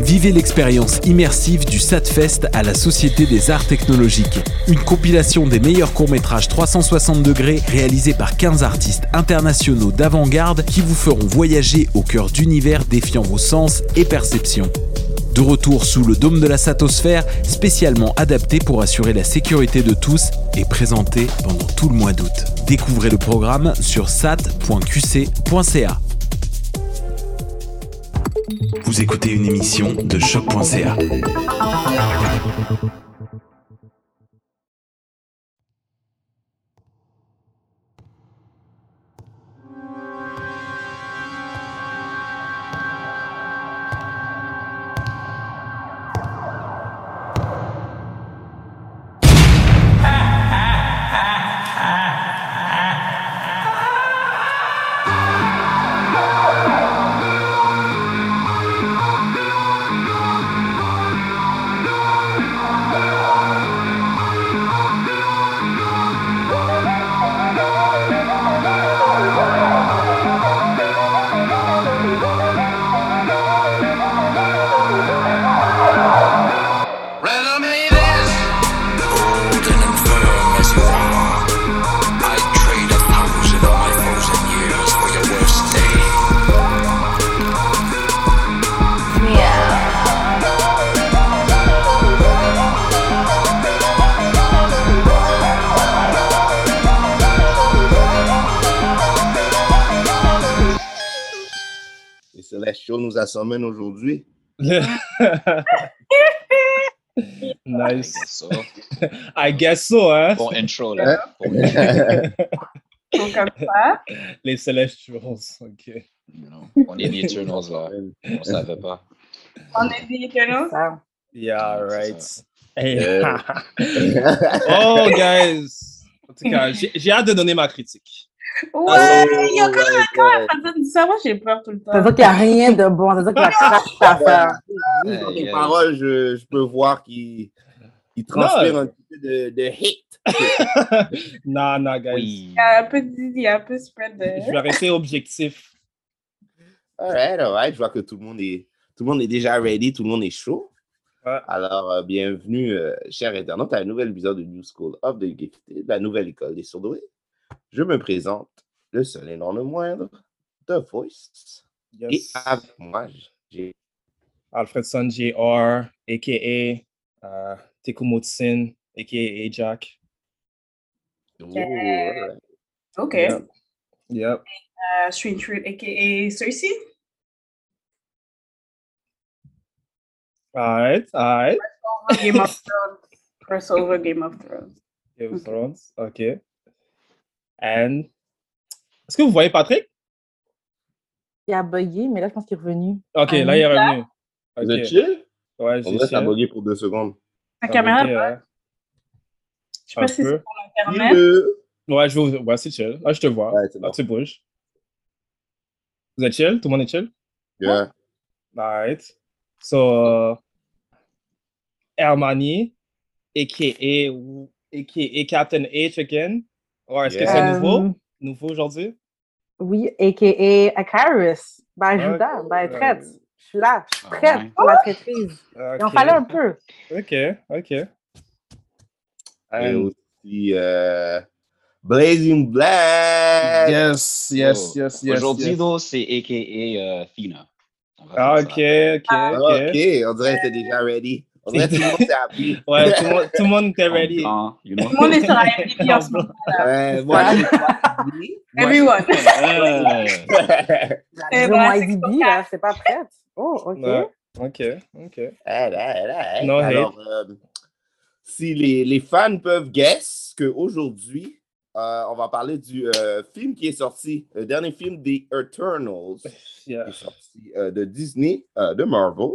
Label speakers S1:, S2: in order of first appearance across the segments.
S1: Vivez l'expérience immersive du SATFest à la Société des Arts Technologiques. Une compilation des meilleurs courts-métrages 360 degrés réalisés par 15 artistes internationaux d'avant-garde qui vous feront voyager au cœur d'univers défiant vos sens et perceptions. De retour sous le dôme de la Satosphère, spécialement adapté pour assurer la sécurité de tous et présenté pendant tout le mois d'août. Découvrez le programme sur sat.qc.ca. Vous écoutez une émission de choc.ca.
S2: Nous assommènent aujourd'hui.
S3: nice.
S4: So,
S3: I guess so, hein?
S4: bon intro là. Intro,
S5: Donc, comme ça.
S3: Les Celestials. OK.
S4: you know. On est les Eternals là. On savait pas.
S5: On est des Eternals.
S3: Yeah, right. Hey.
S2: Euh.
S3: oh, guys. En tout cas, j'ai hâte de donner ma critique.
S5: Ouais, il y a quand même, quand même,
S2: God.
S5: ça. Moi, j'ai peur tout le temps.
S6: Ça veut dire qu'il n'y a rien de bon. Ça veut dire que la crache à faire.
S2: Dans
S4: aïe.
S2: paroles, je, je peux voir qu'il il transpire un petit peu de, de hate.
S3: non, non, guys.
S4: Oui.
S5: Il y a un peu de il y a un peu spread
S3: Je
S5: de.
S3: vais rester objectif.
S2: Alright, alright. Je vois que tout le monde est, tout le monde est déjà ready, tout le monde est chaud.
S3: Ouais.
S2: Alors, euh, bienvenue, euh, chers internautes, à un nouvel épisode de New School of the Gifted, la nouvelle école des surdoués. Je me présente, le seul et non le moindre, The Voice. Et
S3: Yes.
S2: avec moi, j'ai
S3: Alfredson Jr., a.k.a. Uh, Tekumotsin, a.k.a. Jack.
S2: Alright.
S5: Ok.
S3: Yep. Yep.
S5: Euh, Street Fruit, a.k.a. Cersei.
S3: All right, all right.
S5: Over Game of Thrones. Crossover Game of Thrones.
S3: Game of. Thrones, OK. And... Est-ce que vous voyez Patrick?
S6: Il a bugué, mais là, je pense qu'il est revenu.
S3: OK,
S5: Ah,
S3: là, il est revenu.
S2: Vous êtes chill?
S3: Ouais,
S2: On
S3: j'ai
S2: ça a bugué pour deux secondes.
S5: Ta
S3: Ah,
S5: caméra,
S3: ouais.
S5: je sais pas si c'est pour l'Internet.
S3: Ouais, je vais... ouais, c'est chill. Là, je te vois.
S2: Ouais, c'est
S3: Là,
S2: bon.
S3: tu bouges. Vous êtes chill? Tout le monde est chill?
S2: Yeah.
S3: Alright. So, uh, Hermione, a.k.a. a.k.a. Captain H again. Or est-ce que c'est nouveau?
S6: Euh,
S3: Nouveau aujourd'hui?
S6: Oui, a.k.a. Akaris. Ben, Judas, ben, traite. Je suis là, je suis
S3: Ah
S6: prête pour la traîtrise. Il en fallait un peu.
S3: Ok, ok.
S2: Et
S3: Um,
S2: aussi euh, Blazing Black.
S3: Yes, yes,
S7: Oh.
S3: yes, yes.
S7: Aujourd'hui,
S3: yes.
S7: c'est AKA euh, Fina.
S3: Ah, ok, ok,
S2: Ah,
S3: ok.
S2: ok, on dirait que t'es déjà ready. On dirait que tout le monde s'est appelé.
S3: Ouais, tout le monde, tout le monde était ready.
S7: Blanc, you know?
S5: Tout le monde est sur la MDB en ce moment.
S2: Ouais, moi,
S5: Everyone.
S6: Veux
S5: ben, c'est
S6: IDB, là, c'est pas prête. Oh, OK.
S3: Ouais. Ok, ok.
S2: Ah, là, là,
S3: No hate.
S2: Alors, euh, si les, les fans peuvent guess qu'aujourd'hui, euh, on va parler du euh, film qui est sorti, le dernier film des Eternals,
S3: Yeah.
S2: qui est sorti euh, de Disney, euh, de Marvel.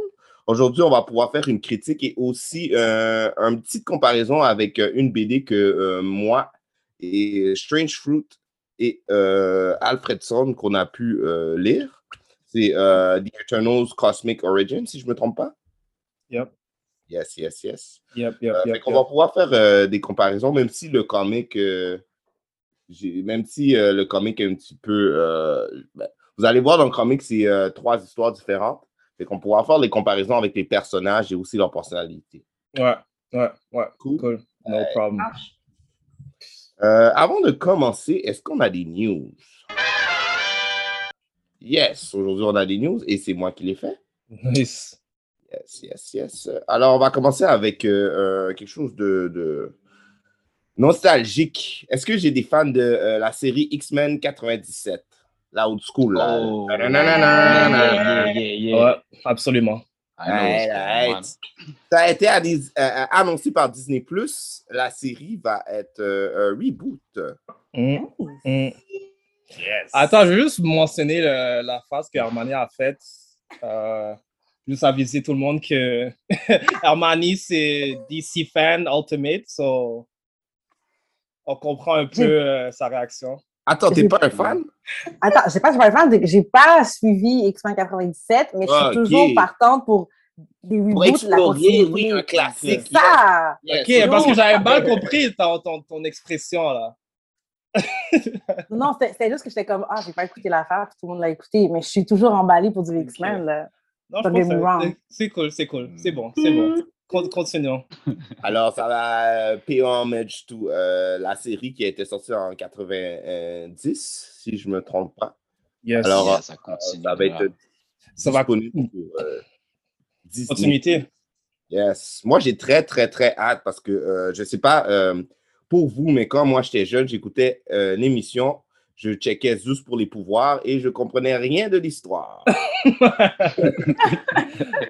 S2: Aujourd'hui, on va pouvoir faire une critique et aussi euh, une petite comparaison avec euh, une BD que euh, moi et Strange Fruit et euh, Alfredson qu'on a pu euh, lire. C'est The Eternals Cosmic Origin, si je ne me trompe pas.
S3: Yep,
S2: Yes, yes, yes.
S3: yep, yep, yep. yep.
S2: va pouvoir faire des comparaisons, même si le comic, même si le comic est un petit peu. ben, vous allez voir dans le comic, c'est trois histoires différentes. Fait qu'on pourra faire les comparaisons avec les personnages et aussi leur personnalité.
S3: Ouais, ouais, ouais.
S2: Cool.
S3: Cool. No problem.
S2: Euh, avant de commencer, est-ce qu'on a des news? Yes, aujourd'hui on a des news et c'est moi qui les fais.
S3: Nice.
S2: Yes, yes, yes. Alors, on va commencer avec euh, euh, quelque chose de, de nostalgique. Est-ce que j'ai des fans de euh, la série X-Men 97? La old school, là.
S7: Oh. Yeah, yeah, yeah.
S3: Ouais, absolument.
S7: Know.
S2: Ça a été euh, annoncé par Disney+. La série va être euh, un reboot.
S3: Mm, mm.
S2: Yes.
S3: Attends, je veux juste mentionner le- la phrase que Armani a faite. Euh, juste aviser tout le monde que Armani, c'est DC fan ultimate, so on comprend un peu euh, sa réaction.
S2: Attends, t'es pas un fan?
S6: Attends, j'ai pas, j'ai pas, fan de- j'ai pas suivi X-Men 97, mais je suis
S2: Ah,
S6: toujours partante pour des reboots, la
S2: explorer,
S6: continuité.
S2: oui, un classique.
S6: C'est ça!
S2: Yes.
S3: Ok, parce que j'avais mal compris ton, ton, ton expression là.
S6: Non, c'était juste que j'étais comme, ah, j'ai pas écouté l'affaire, puis tout le monde l'a écouté, mais je suis toujours emballée pour du X-Men, là.
S3: Non, je c'est- c'est cool, c'est cool, c'est bon, c'est bon. Con- Continuons.
S2: Alors, ça va euh, payer homage to euh, la série qui a été sortie en 90, si je ne me trompe pas.
S3: Yes.
S2: Alors,
S7: Yeah,
S2: euh,
S7: ça continue.
S2: ça va être.
S3: Ça va
S2: sur euh, Disney.
S3: continuité.
S2: Yes. Moi, j'ai très, très, très hâte parce que euh, je ne sais pas euh, pour vous, mais quand moi j'étais jeune, j'écoutais euh, l'émission, je checkais juste pour les pouvoirs et je comprenais rien de l'histoire.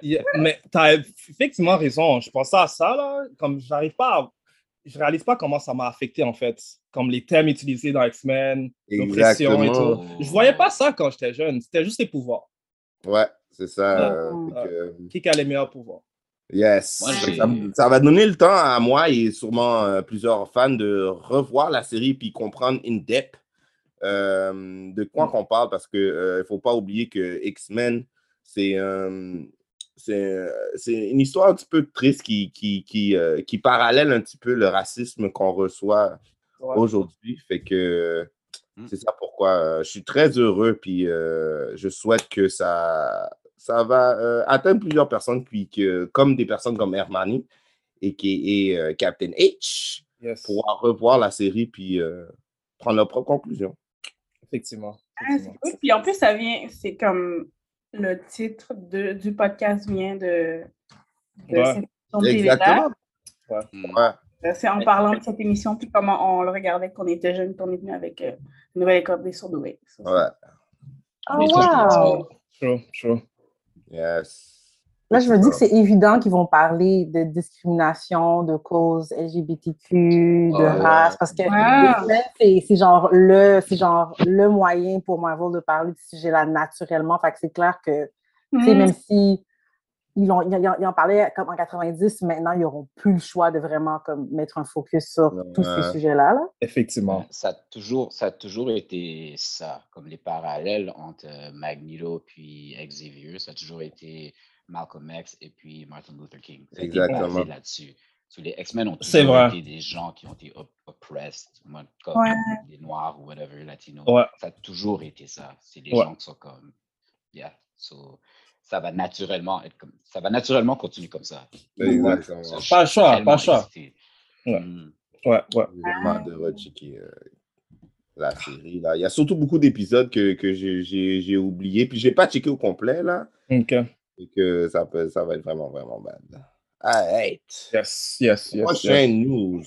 S3: Yeah, mais tu as effectivement raison. Je pensais à ça, là, comme j'arrive pas à- Je réalise pas comment ça m'a affecté, en fait. Comme les thèmes utilisés dans X-Men, l'oppression et tout. Je voyais pas ça quand j'étais jeune. C'était juste les pouvoirs.
S2: Ouais, c'est ça. Euh, fait que-
S3: Qui a les meilleurs pouvoirs?
S2: Yes. Ça, ça va donner le temps à moi et sûrement euh, plusieurs fans de revoir la série puis comprendre in depth de quoi qu'on parle? Parce qu'il ne faut pas oublier que X-Men, c'est euh, c'est c'est une histoire un petit peu triste qui, qui, qui, euh, qui parallèle un petit peu le racisme qu'on reçoit
S3: Ouais.
S2: aujourd'hui. Fait que
S7: Mm.
S2: c'est ça pourquoi euh, je suis très heureux puis euh, je souhaite que ça, ça va euh, atteindre plusieurs personnes, puis que, comme des personnes comme Hermione et qui est euh, Captain H,
S3: Yes.
S2: pouvoir revoir la série puis euh, prendre leurs propres conclusions.
S3: Effectivement.
S5: Ah, cool. Puis en plus, ça vient, c'est comme le titre de, du podcast vient de, de
S3: Ouais.
S5: cette émission.
S2: Exactement.
S3: Ouais.
S2: Ouais.
S5: Euh, C'est en parlant de cette émission, puis comment on le regardait quand on était jeune, qu'on est venu avec euh, une nouvelle école des surdoués.
S2: Ouais.
S6: Oh, wow!
S3: True, true.
S2: Yes.
S6: Là, je me dis que c'est évident qu'ils vont parler de discrimination, de causes LGBTQ, de
S7: Ouais.
S6: race, parce que
S5: Wow.
S6: C'est genre le, c'est genre le moyen pour Marvel de parler de ce sujet-là naturellement. Fait que c'est clair que,
S5: Mhm.
S6: même si ils, ont, ils, en parlaient comme en 90, maintenant, ils n'auront plus le choix de vraiment comme, mettre un focus sur tous ces sujets-là. Là.
S3: Effectivement.
S7: Ça a, toujours, ça a toujours été ça, comme les parallèles entre Magneto puis Xavier, ça a toujours été Malcolm X et puis Martin Luther King.
S2: Exactement.
S7: là-dessus. So, les X-Men ont toujours
S3: vrai.
S7: été des gens qui ont été op- oppressed, comme
S5: Ouais.
S7: les Noirs ou whatever, Latinos.
S3: Ouais.
S7: Ça a toujours été ça. C'est des
S3: Ouais.
S7: gens qui sont comme yeah. So, ça va naturellement être comme ça va naturellement continuer comme ça.
S2: Exactement.
S7: So,
S3: Pas choix, pas le choix. Ouais.
S7: Mm.
S3: Ouais, ouais.
S2: J'ai vraiment de rechecker euh, la série. Là. Il y a surtout beaucoup d'épisodes que, que j'ai- j'ai j'ai oublié. Puis je n'ai pas checké au complet. là.
S3: OK.
S2: Et que ça, peut, ça va être vraiment, vraiment bad. Alright.
S3: Yes, yes, yes.
S2: Prochaine
S3: yes.
S2: news.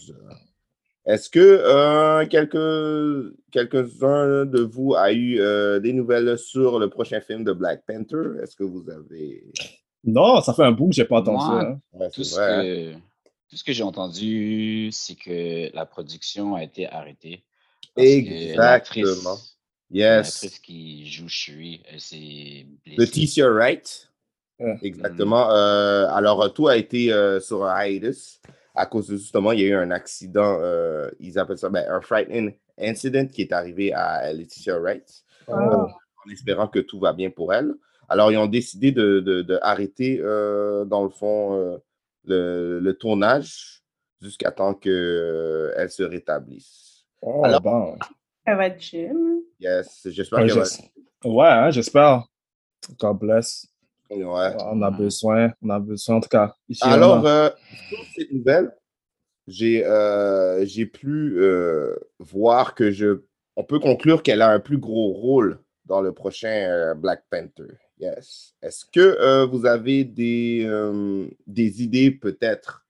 S2: Est-ce que euh, quelques- quelques-uns de vous a eu euh, des nouvelles sur le prochain film de Black Panther? Est-ce que vous avez.
S3: Non, ça fait un bout que j'ai pas entendu
S7: Moi,
S3: ça. hein.
S2: Ouais,
S7: Tout
S2: c'est
S7: ce,
S2: vrai, hein?
S7: que, tout ce que j'ai entendu, c'est que la production a été arrêtée.
S2: Exactement. Yes.
S7: L'actrice qui joue Shuri, elle s'est blessée.
S2: Leticia Wright?
S3: Ouais.
S2: Exactement. Euh, alors, tout a été euh, sur un hiatus à cause de justement, il y a eu un accident, euh, ils appellent ça ben, un frightening incident qui est arrivé à Leticia Wright,
S3: Oh.
S2: en espérant que tout va bien pour elle. Alors, ils ont décidé de, de- de arrêter, euh, dans le fond, euh, le, le tournage jusqu'à temps qu'elle se rétablisse.
S3: Oh,
S2: Alors-
S3: bon.
S5: Elle va être chill.
S2: Yes, j'espère
S3: Ouais,
S2: qu'elle va.
S3: ouais, hein, j'espère. God bless.
S2: Ouais.
S3: On a besoin, on a besoin en tout cas. Ici,
S2: Alors, euh, sur cette nouvelle, j'ai euh, j'ai pu euh, voir que je. On peut conclure qu'elle a un plus gros rôle dans le prochain euh, Black Panther. Yes. Est-ce que euh, vous avez des, des idées, peut-être,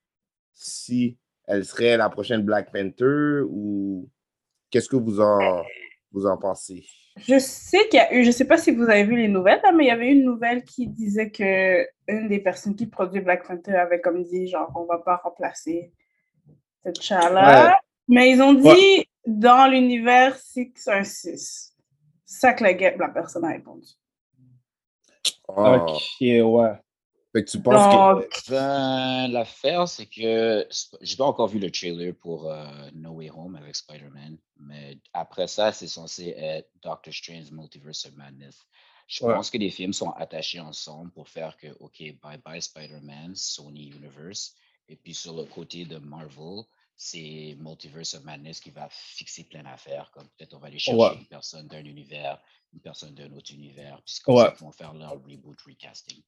S2: si elle serait la prochaine Black Panther ou qu'est-ce que vous en, vous en pensez?
S5: Je sais qu'il y a eu, je sais pas si vous avez vu les nouvelles, là, mais il y avait une nouvelle qui disait que une des personnes qui produit Black Panther avait comme dit, genre, on va pas remplacer T'Challa.
S2: Ouais.
S5: Mais ils ont dit,
S3: Ouais.
S5: dans l'univers 616. C'est ça que la, la personne a répondu.
S2: Ah.
S3: Ok, ouais.
S2: Fait que tu penses que.
S5: Donc,
S7: Ben, l'affaire, c'est que j'ai pas encore vu le trailer pour euh, No Way Home avec Spider-Man, mais après ça, c'est censé être Doctor Strange Multiverse of Madness. Je
S3: Ouais.
S7: pense que les films sont attachés ensemble pour faire que, OK, bye bye Spider-Man, Sony Universe, et puis sur le côté de Marvel, c'est Multiverse of Madness qui va fixer plein d'affaires, comme peut-être on va aller chercher
S3: Ouais.
S7: une personne d'un univers, une personne d'un autre univers, puis c'est comme
S3: Ouais.
S7: ça qu'ils vont faire leur reboot recasting.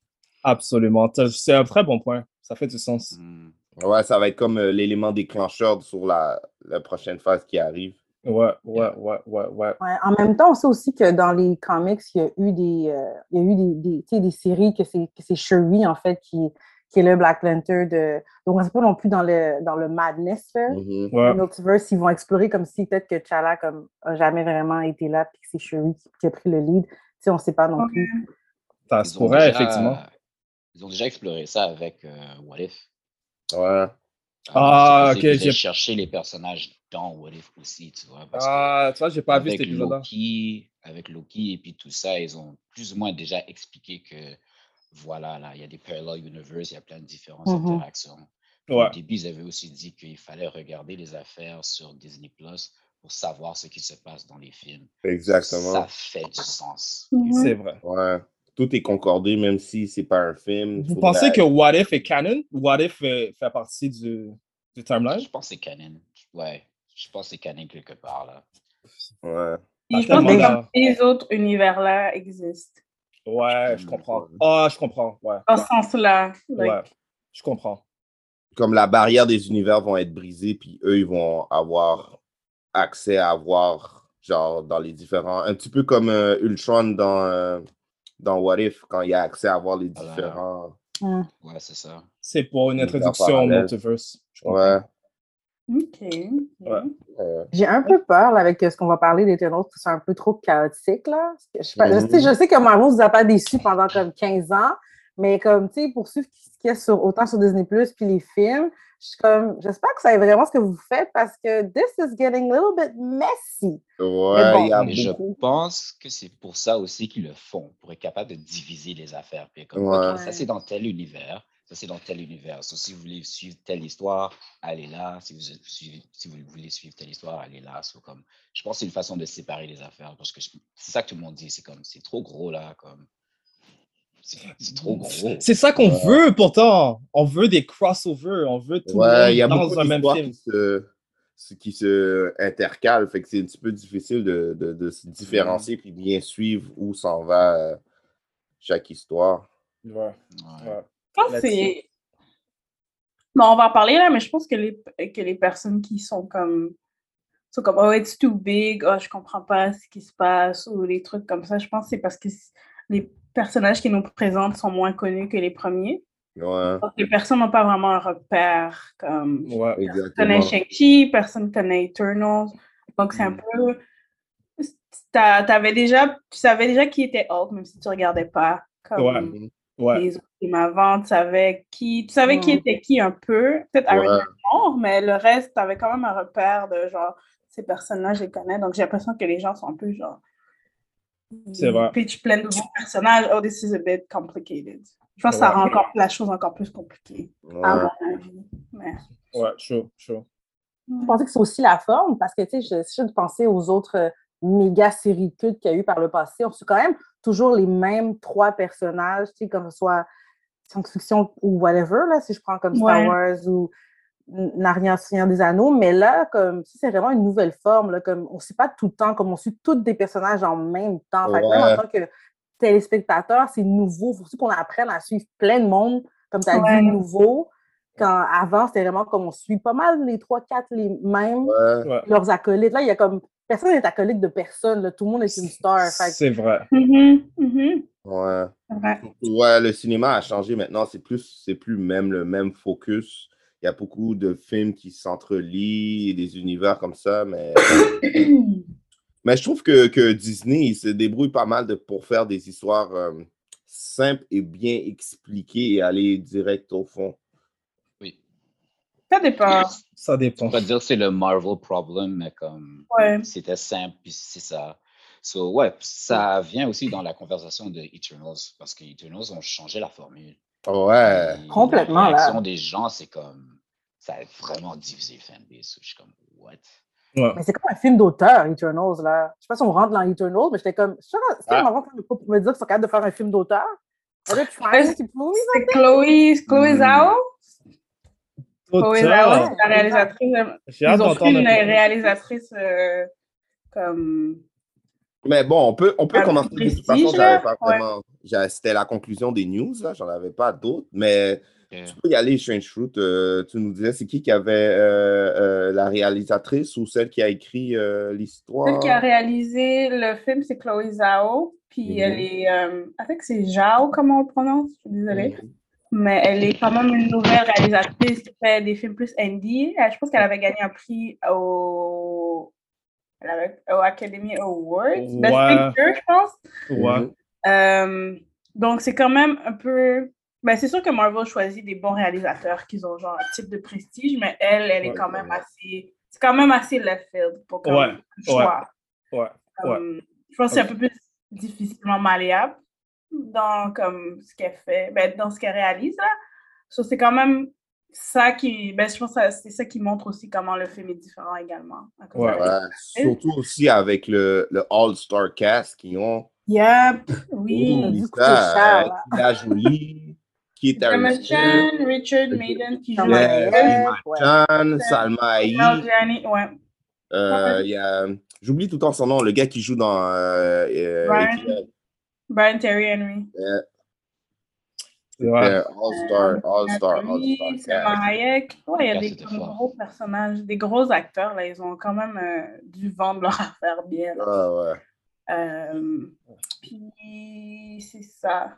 S3: Absolument. C'est un très bon point. Ça fait du sens.
S7: Hmm.
S2: Ouais, ça va être comme euh, l'élément déclencheur sur la, la prochaine phase qui arrive.
S3: Ouais, ouais, ouais, ouais, ouais.
S6: Ouais, en même temps, on sait aussi que dans les comics, il y a eu des, euh, il y a eu des, des, tu sais, des séries que c'est que c'est Shuri, en fait, qui, qui est le Black Panther de. Donc, on ne sait pas non plus dans le, dans le Madness, là.
S2: Mhm.
S3: Ouais.
S6: Le Multiverse, ils vont explorer comme si peut-être que T'Challa comme a jamais vraiment été là, puis que c'est Shuri qui, qui a pris le lead. Tu sais, on ne sait pas non plus.
S3: Ça se pourrait, effectivement.
S7: Ils ont déjà exploré ça avec euh, What If.
S2: Ouais.
S3: Ah,
S7: c'est
S3: ok, j'ai-
S7: chercher les personnages dans What If aussi, tu vois. Parce que
S3: Ah, tu vois, j'ai pas vu cet
S7: avec
S3: épisode-là.
S7: Loki, avec Loki et puis tout ça, ils ont plus ou moins déjà expliqué que voilà, là, il y a des parallel universe, il y a plein de différentes
S6: Mhm.
S7: interactions. Puis
S3: Ouais.
S7: Au début, ils avaient aussi dit qu'il fallait regarder les affaires sur Disney Plus pour savoir ce qui se passe dans les films.
S2: Exactement.
S7: Ça fait du sens.
S5: Mhm.
S3: C'est vrai.
S2: Ouais. Tout est concordé, même si c'est pas un film.
S3: Vous pensez que What If est canon? What If euh, fait partie du, du timeline?
S7: Je pense que c'est canon. Ouais, je pense que c'est canon quelque part, là.
S2: Ouais.
S5: Je pense que
S3: tellement
S5: comme
S3: là.
S5: les autres univers-là existent.
S3: Ouais, je comprends. Ah, je comprends. Ouais.
S5: Dans ce sens-là. like,
S3: Ouais, je comprends.
S2: Comme la barrière des univers vont être brisées, puis eux, ils vont avoir accès à voir, genre, dans les différents. Un petit peu comme euh, Ultron dans, euh, dans What If, quand il y a accès à voir les
S7: Voilà.
S2: différents.
S6: Hum.
S7: Ouais, c'est ça.
S3: C'est pour une introduction au multiverse.
S2: Ouais.
S5: OK.
S3: Ouais.
S2: Euh,
S6: J'ai un peu peur là, avec ce qu'on va parler d'Eternals, que c'est un peu trop chaotique. Là. Je, sais pas- je sais, je sais que Marvel vous a pas déçu pendant comme 15 ans, mais comme, tu sais, pour suivre ce qu'il y a sur, autant sur Disney Plus puis les films, je suis comme, j'espère que c'est vraiment ce que vous faites parce que this is getting a little bit messy.
S2: Ouais,
S6: bon,
S2: il y a
S7: Mais je pense que c'est pour ça aussi qu'ils le font, pour être capable de diviser les affaires. Puis comme,
S2: Ouais.
S7: Ça c'est dans tel univers, ça c'est dans tel univers. So, si vous voulez suivre telle histoire, allez là. Si vous, suivez- si vous voulez suivre telle histoire, allez là. So, comme, je pense que c'est une façon de séparer les affaires parce que c'est ça que tout le monde dit. C'est comme, c'est trop gros là. Comme, c'est trop gros.
S3: C'est ça qu'on
S2: Ouais.
S3: veut pourtant. On veut des crossovers. On veut tout
S2: Ouais, il y
S3: le
S2: a
S3: monde
S2: beaucoup
S3: dans un même film.
S2: qui se, ce- qui se intercalent, fait que c'est un petit peu difficile de, de, de se différencier puis bien suivre où s'en va euh, chaque histoire.
S3: Ouais. ouais.
S5: Je pense c'est. Bon, on va en parler là, mais je pense que les, que les personnes qui sont comme. sont comme, oh, it's too big, oh, je comprends pas ce qui se passe, ou les trucs comme ça, je pense que c'est parce que les personnages qui nous présentent sont moins connus que les premiers.
S2: Ouais,
S5: Donc, les personnes n'ont pas vraiment un repère. Comme,
S3: Ouais.
S5: personne connaît. Shang-Chi, personne connaît Eternals. Donc, c'est un
S3: Mm.
S5: peu. t'as- T'avais déjà, tu savais déjà qui était Hulk, même si tu regardais pas. Comme
S3: Ouais. Ouais.
S5: les autres films avant, tu savais qui, tu savais qui
S6: Mm.
S5: était qui un peu. Peut-être Iron
S2: Ouais.
S5: Mort, mais le reste, tu avais quand même un repère de genre, ces personnes-là, je les connais. Donc, j'ai l'impression que les gens sont un peu genre.
S3: C'est vrai.
S5: Pitch plein de personnages. Oh, this is a bit complicated. Je pense que ça rend encore la chose encore plus compliquée, à
S2: Ouais.
S5: mon avis. Mais...
S3: Ouais, chaud, chaud.
S6: Je pensais que c'est aussi la forme, parce que, tu sais, je suis de penser aux autres euh, méga séries de cultes qu'il y a eu par le passé. On suit quand même toujours les mêmes trois personnages, tu sais, comme ce soit science-fiction ou whatever, là, si je prends comme Star
S5: Ouais.
S6: Wars ou N- Narnia, Seigneur des Anneaux. Mais là, comme, c'est vraiment une nouvelle forme, là, comme, on ne suit pas tout le temps, comme on suit tous des personnages en même temps. Fait que même en tant que téléspectateur, c'est nouveau. Il faut aussi qu'on apprenne à suivre plein de monde, comme tu as
S5: Ouais.
S6: dit, nouveau. Quand avant, c'était vraiment comme on suit pas mal les trois, quatre les mêmes,
S2: Ouais.
S6: Leurs acolytes. Là, il y a comme personne n'est acolyte de personne. là. Tout le monde est une star.
S3: C'est vrai.
S5: Mhm.
S2: Ouais.
S5: C'est vrai.
S2: Ouais, le cinéma a changé maintenant. C'est plus, c'est plus même le même focus. Il y a beaucoup de films qui s'entrelient et des univers comme ça, mais, mais je trouve que, que Disney, il se débrouille pas mal de, pour faire des histoires euh, simples et bien expliquées et aller direct au fond.
S7: Oui.
S5: Ça dépend.
S3: Ça dépend.
S7: On va dire que c'est le Marvel problem, mais comme
S5: Ouais.
S7: c'était simple, puis c'est ça. So, ouais, ça vient aussi dans la conversation de Eternals, parce que Eternals ont changé la formule.
S2: Ouais.
S6: Complètement,
S7: La
S6: là.
S7: réaction des gens, c'est comme. Ça a vraiment divisé le fanbase. Je suis comme, what?
S3: Ouais.
S6: Mais c'est comme un film d'auteur, Eternals. Là. Je sais pas si on rentre dans Eternals, mais j'étais comme. C'est
S2: Ah.
S6: comme avant pour me dire qu'ils sont capables de faire un film d'auteur.
S5: C'est Chloé, Chloé
S3: Hmm.
S5: Zhao. Chloé Zhao, c'est la réalisatrice. de-
S3: J'ai hâte
S5: Ils ont pris
S3: d'entendre
S5: une réalisatrice euh, comme.
S2: Mais bon, on peut, on peut commencer. De toute
S5: prestige,
S2: façon, j'avais pas vraiment. C'était la conclusion des news, là. J'en avais pas d'autres. Mais tu peux y aller, Strange Fruit. euh, tu nous disais, c'est qui qui avait euh, euh, la réalisatrice ou celle qui a écrit euh, l'histoire?
S5: Celle qui a réalisé le film, c'est Chloé Zhao. Puis
S2: Mhm.
S5: elle est. Euh, avec c'est Zhao, comment on le prononce? Je suis désolée. Mais elle est quand même une nouvelle réalisatrice qui fait des films plus indie. Je pense qu'elle avait gagné un prix au. Au Academy Awards. Best
S3: Ouais.
S5: Picture, je pense.
S3: Ouais.
S5: Euh, donc, c'est quand même un peu. Ben, c'est sûr que Marvel choisit des bons réalisateurs qui ont genre un type de prestige, mais elle, elle est
S3: Ouais.
S5: quand même assez. C'est quand même assez left field pour comme
S3: Ouais,
S5: choix.
S3: Ouais. Ouais.
S5: Comme, Je pense que c'est un peu plus difficilement malléable dans comme ce qu'elle fait, ben, dans ce qu'elle réalise là. So, c'est quand même ça qui. Ben, je pense que c'est ça qui montre aussi comment le film est différent également.
S3: Ouais.
S2: Ouais, surtout aussi avec le, le All-Star Cast qui ont.
S5: Yep, oui.
S6: a
S2: Oublie
S6: dû coûter
S2: ça,
S6: cher,
S2: euh,
S6: là.
S2: Tila Jolie, Harington,
S5: Chan, Richard Maiden qui joue
S6: Salma
S2: Ouais,
S5: avec elle.
S6: Hayek, ouais.
S2: Chan, Salma Hayek.
S5: Ouais.
S2: euh, il y a, j'oublie tout le temps son nom, le gars qui joue dans euh, euh,
S5: Brian. Brian Terry Henry.
S2: Euh,
S3: C'est vrai.
S2: All-Star, All-Star, All-Star.
S5: Ouais, il y a
S7: Là,
S5: des gros personnages, des gros acteurs, là, ils ont quand même euh, dû vendre leur affaire bien. là.
S2: Ah, ouais.
S5: Euh, puis, c'est ça.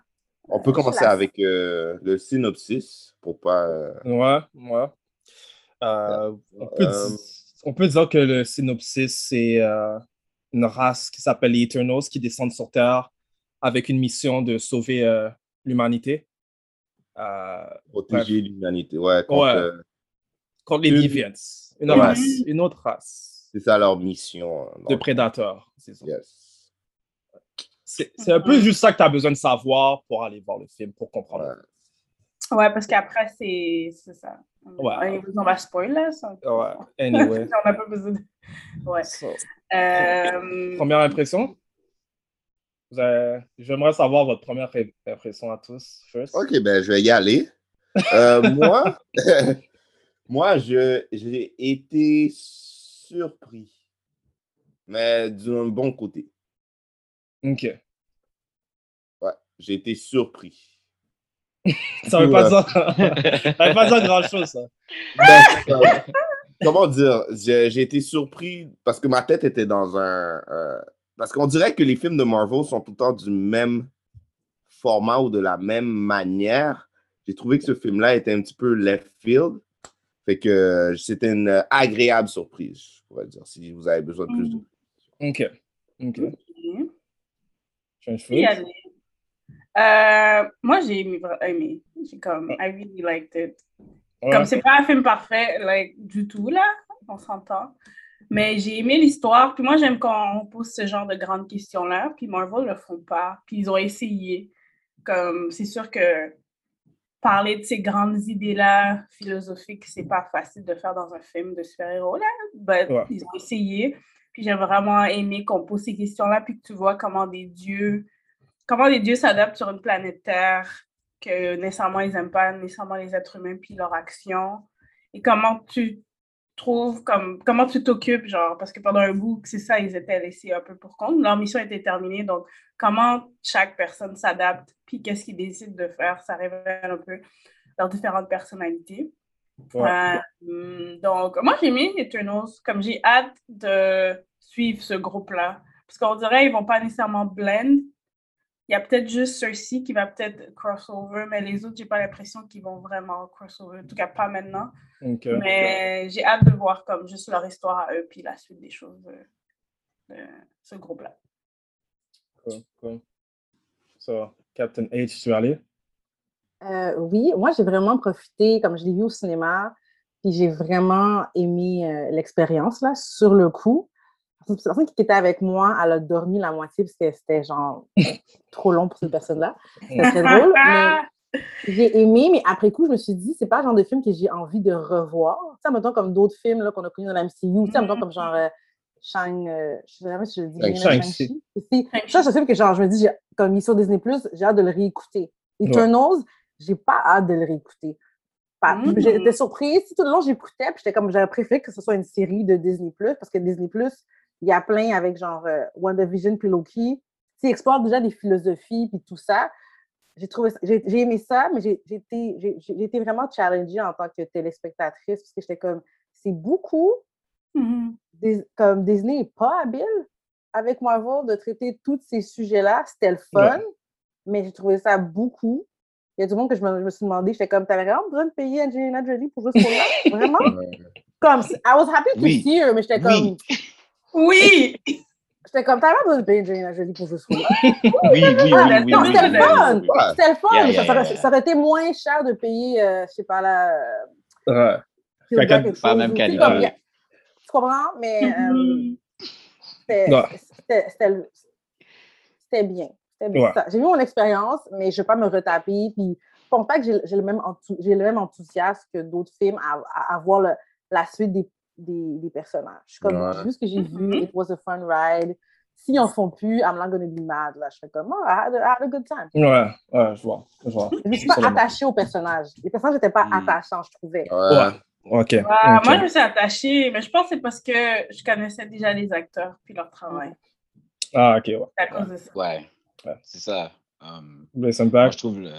S2: On peut
S5: Euh,
S2: commencer
S5: la-
S2: avec euh, le synopsis pour pas. euh,
S3: Ouais, ouais. Euh, on, peut
S2: Euh,
S3: on peut dire que le synopsis, c'est euh, une race qui s'appelle les Eternals qui descendent sur Terre avec une mission de sauver euh, l'humanité
S2: protéger l'humanité. Ouais, contre,
S3: Ouais.
S2: euh,
S3: contre les Deviants. Une
S2: Ouais.
S3: race, une autre race
S2: c'est ça leur mission. hein,
S3: de prédateurs. c'est ça.
S2: yes.
S3: C'est un peu juste ça que tu as besoin de savoir pour aller voir le film, pour comprendre.
S2: Ouais.
S5: Ouais, parce qu'après, c'est c'est ça.
S3: Ouais.
S5: On va spoiler, là. Ça.
S3: Ouais, anyway.
S5: on n'a pas besoin de... Ouais.
S3: So,
S5: Euh,
S3: première impression? J'aimerais savoir votre première impression à tous, first.
S2: Ok, ben je vais y aller. Euh, moi, moi, je, j'ai été surpris, mais d'un bon côté.
S3: Ok.
S2: Ouais. j'ai été surpris.
S3: Ça veut pas
S2: Ouais.
S3: dire, veut pas dire grand chose, ça.
S2: Ben, euh, comment dire, j'ai été surpris parce que ma tête était dans un. Parce qu'on dirait que les films de Marvel sont tout le temps du même format ou de la même manière. J'ai trouvé que ce film-là était un petit peu left field. Fait que euh, c'était une agréable surprise, je pourrais dire, si vous avez besoin de plus de.
S3: Ok. Ok.
S5: Allez. Euh, moi, j'ai aimé. J'ai comme, I really liked it.
S3: Ouais.
S5: Comme c'est pas un film parfait, like, du tout, là, on s'entend. Mais j'ai aimé l'histoire. Puis moi, j'aime quand on pose ce genre de grandes questions-là. Puis Marvel le font pas. Puis ils ont essayé. Comme, c'est sûr que parler de ces grandes idées-là, philosophiques, c'est pas facile de faire dans un film de super-héros, là. But
S3: Ouais.
S5: ils ont essayé. Puis j'ai vraiment aimé qu'on pose ces questions-là, puis que tu vois comment des dieux, comment les dieux s'adaptent sur une planète Terre, que nécessairement ils n'aiment pas nécessairement les êtres humains, puis leur action. Et comment tu trouves, comme, comment tu t'occupes, genre, parce que pendant un bout, c'est ça, ils étaient laissés un peu pour compte. Leur mission était terminée, donc comment chaque personne s'adapte, puis qu'est-ce qu'ils décident de faire, ça révèle un peu leurs différentes personnalités.
S3: Ouais.
S5: Euh, donc, moi, j'ai mis Eternals, comme j'ai hâte de suivre ce groupe-là. Parce qu'on dirait qu'ils vont pas nécessairement blend. Il y a peut-être juste Cersei qui va peut-être crossover, mais les autres, j'ai pas l'impression qu'ils vont vraiment crossover. En tout cas, pas maintenant. Mais j'ai hâte de voir comme juste leur histoire à eux, puis la suite des choses de, de ce groupe-là.
S3: Cool, cool. So, Captain H, tu veux aller?
S6: Euh, oui, moi, j'ai vraiment profité, comme je l'ai vu au cinéma, puis j'ai vraiment aimé euh, l'expérience, là, sur le coup. La personne qui était avec moi, elle a dormi la moitié parce que c'était, genre, trop long pour cette personne-là. C'était très drôle, mais j'ai aimé, mais après coup, je me suis dit, c'est pas le genre de film que j'ai envie de revoir. Tu sais, mettons, comme d'autres films là, qu'on a connus dans la MCU, tu sais, mettons, comme genre euh, Shang, euh, je sais jamais si je le dis
S3: Shang-Chi.
S6: Ça, c'est un film que genre, je me dis, comme il est sur Disney+, j'ai hâte de le réécouter. Eternals, j'ai pas hâte de le réécouter. Pas-
S5: Mm.
S6: J'étais surprise. Tout le long, j'écoutais, puis j'étais comme, j'aurais préféré que ce soit une série de Disney+, parce que Disney+, il y a plein avec genre euh, WandaVision puis Loki. Tu sais, ils explorent déjà des philosophies puis tout ça. J'ai trouvé j'ai j'ai aimé ça, mais j'ai été, vraiment challengée en tant que téléspectatrice, parce que j'étais comme, c'est beaucoup.
S5: Mhm.
S6: Dis- comme Disney n'est pas habile avec Marvel de traiter tous ces sujets-là. C'était le fun,
S3: Ouais.
S6: mais j'ai trouvé ça beaucoup. Il y a du monde que je me, je me suis demandé, j'étais comme, t'avais vraiment besoin de payer Angelina Jolie pour juste pour là? Vraiment? Comme, I was happy to
S7: Oui.
S6: see her, mais j'étais comme,
S5: Oui!
S6: J'étais comme, pas besoin de payer Angelina Jolie pour juste?
S7: Oui, oui, oui,
S6: Ah,
S7: oui, oui,
S6: c'était
S7: oui,
S6: le fun!
S7: oui.
S6: C'était le fun,
S7: Yeah,
S6: mais
S7: yeah,
S6: ça, aurait, été moins cher de payer, euh, je sais pas là, euh,
S3: Quelqu'un-
S6: quelque
S7: Pas
S6: chose,
S7: même qualité.
S6: Tu comprends? Mais euh, c'était bien. C'était bien.
S3: Ouais.
S6: Ça, J'ai eu mon expérience, mais je ne vais pas me retaper. Puis, je pense pas que j'ai le, même enthou- j'ai le même enthousiasme que d'autres films à, à- à voir le- la suite des, des, des personnages. Je suis comme,
S2: Ouais.
S6: ce que j'ai vu, it was a fun ride. S'ils en font plus, I'm not gonna be mad. Là. Je fais comme, oh, I had a, I had a good time.
S3: Ouais, ouais, je vois. Je vois.
S6: Je ne suis pas attachée aux personnages. Les personnages n'étaient pas
S7: Mm.
S6: attachants, je trouvais.
S2: Ouais.
S3: Ouais. Ok.
S5: Moi, je me suis attachée, mais je pense que c'est parce que je connaissais déjà les acteurs puis leur travail.
S3: Ah, ok, ouais.
S5: C'est à cause de ça.
S7: Ouais,
S3: Ouais.
S7: c'est ça. Um, moi, je trouve le,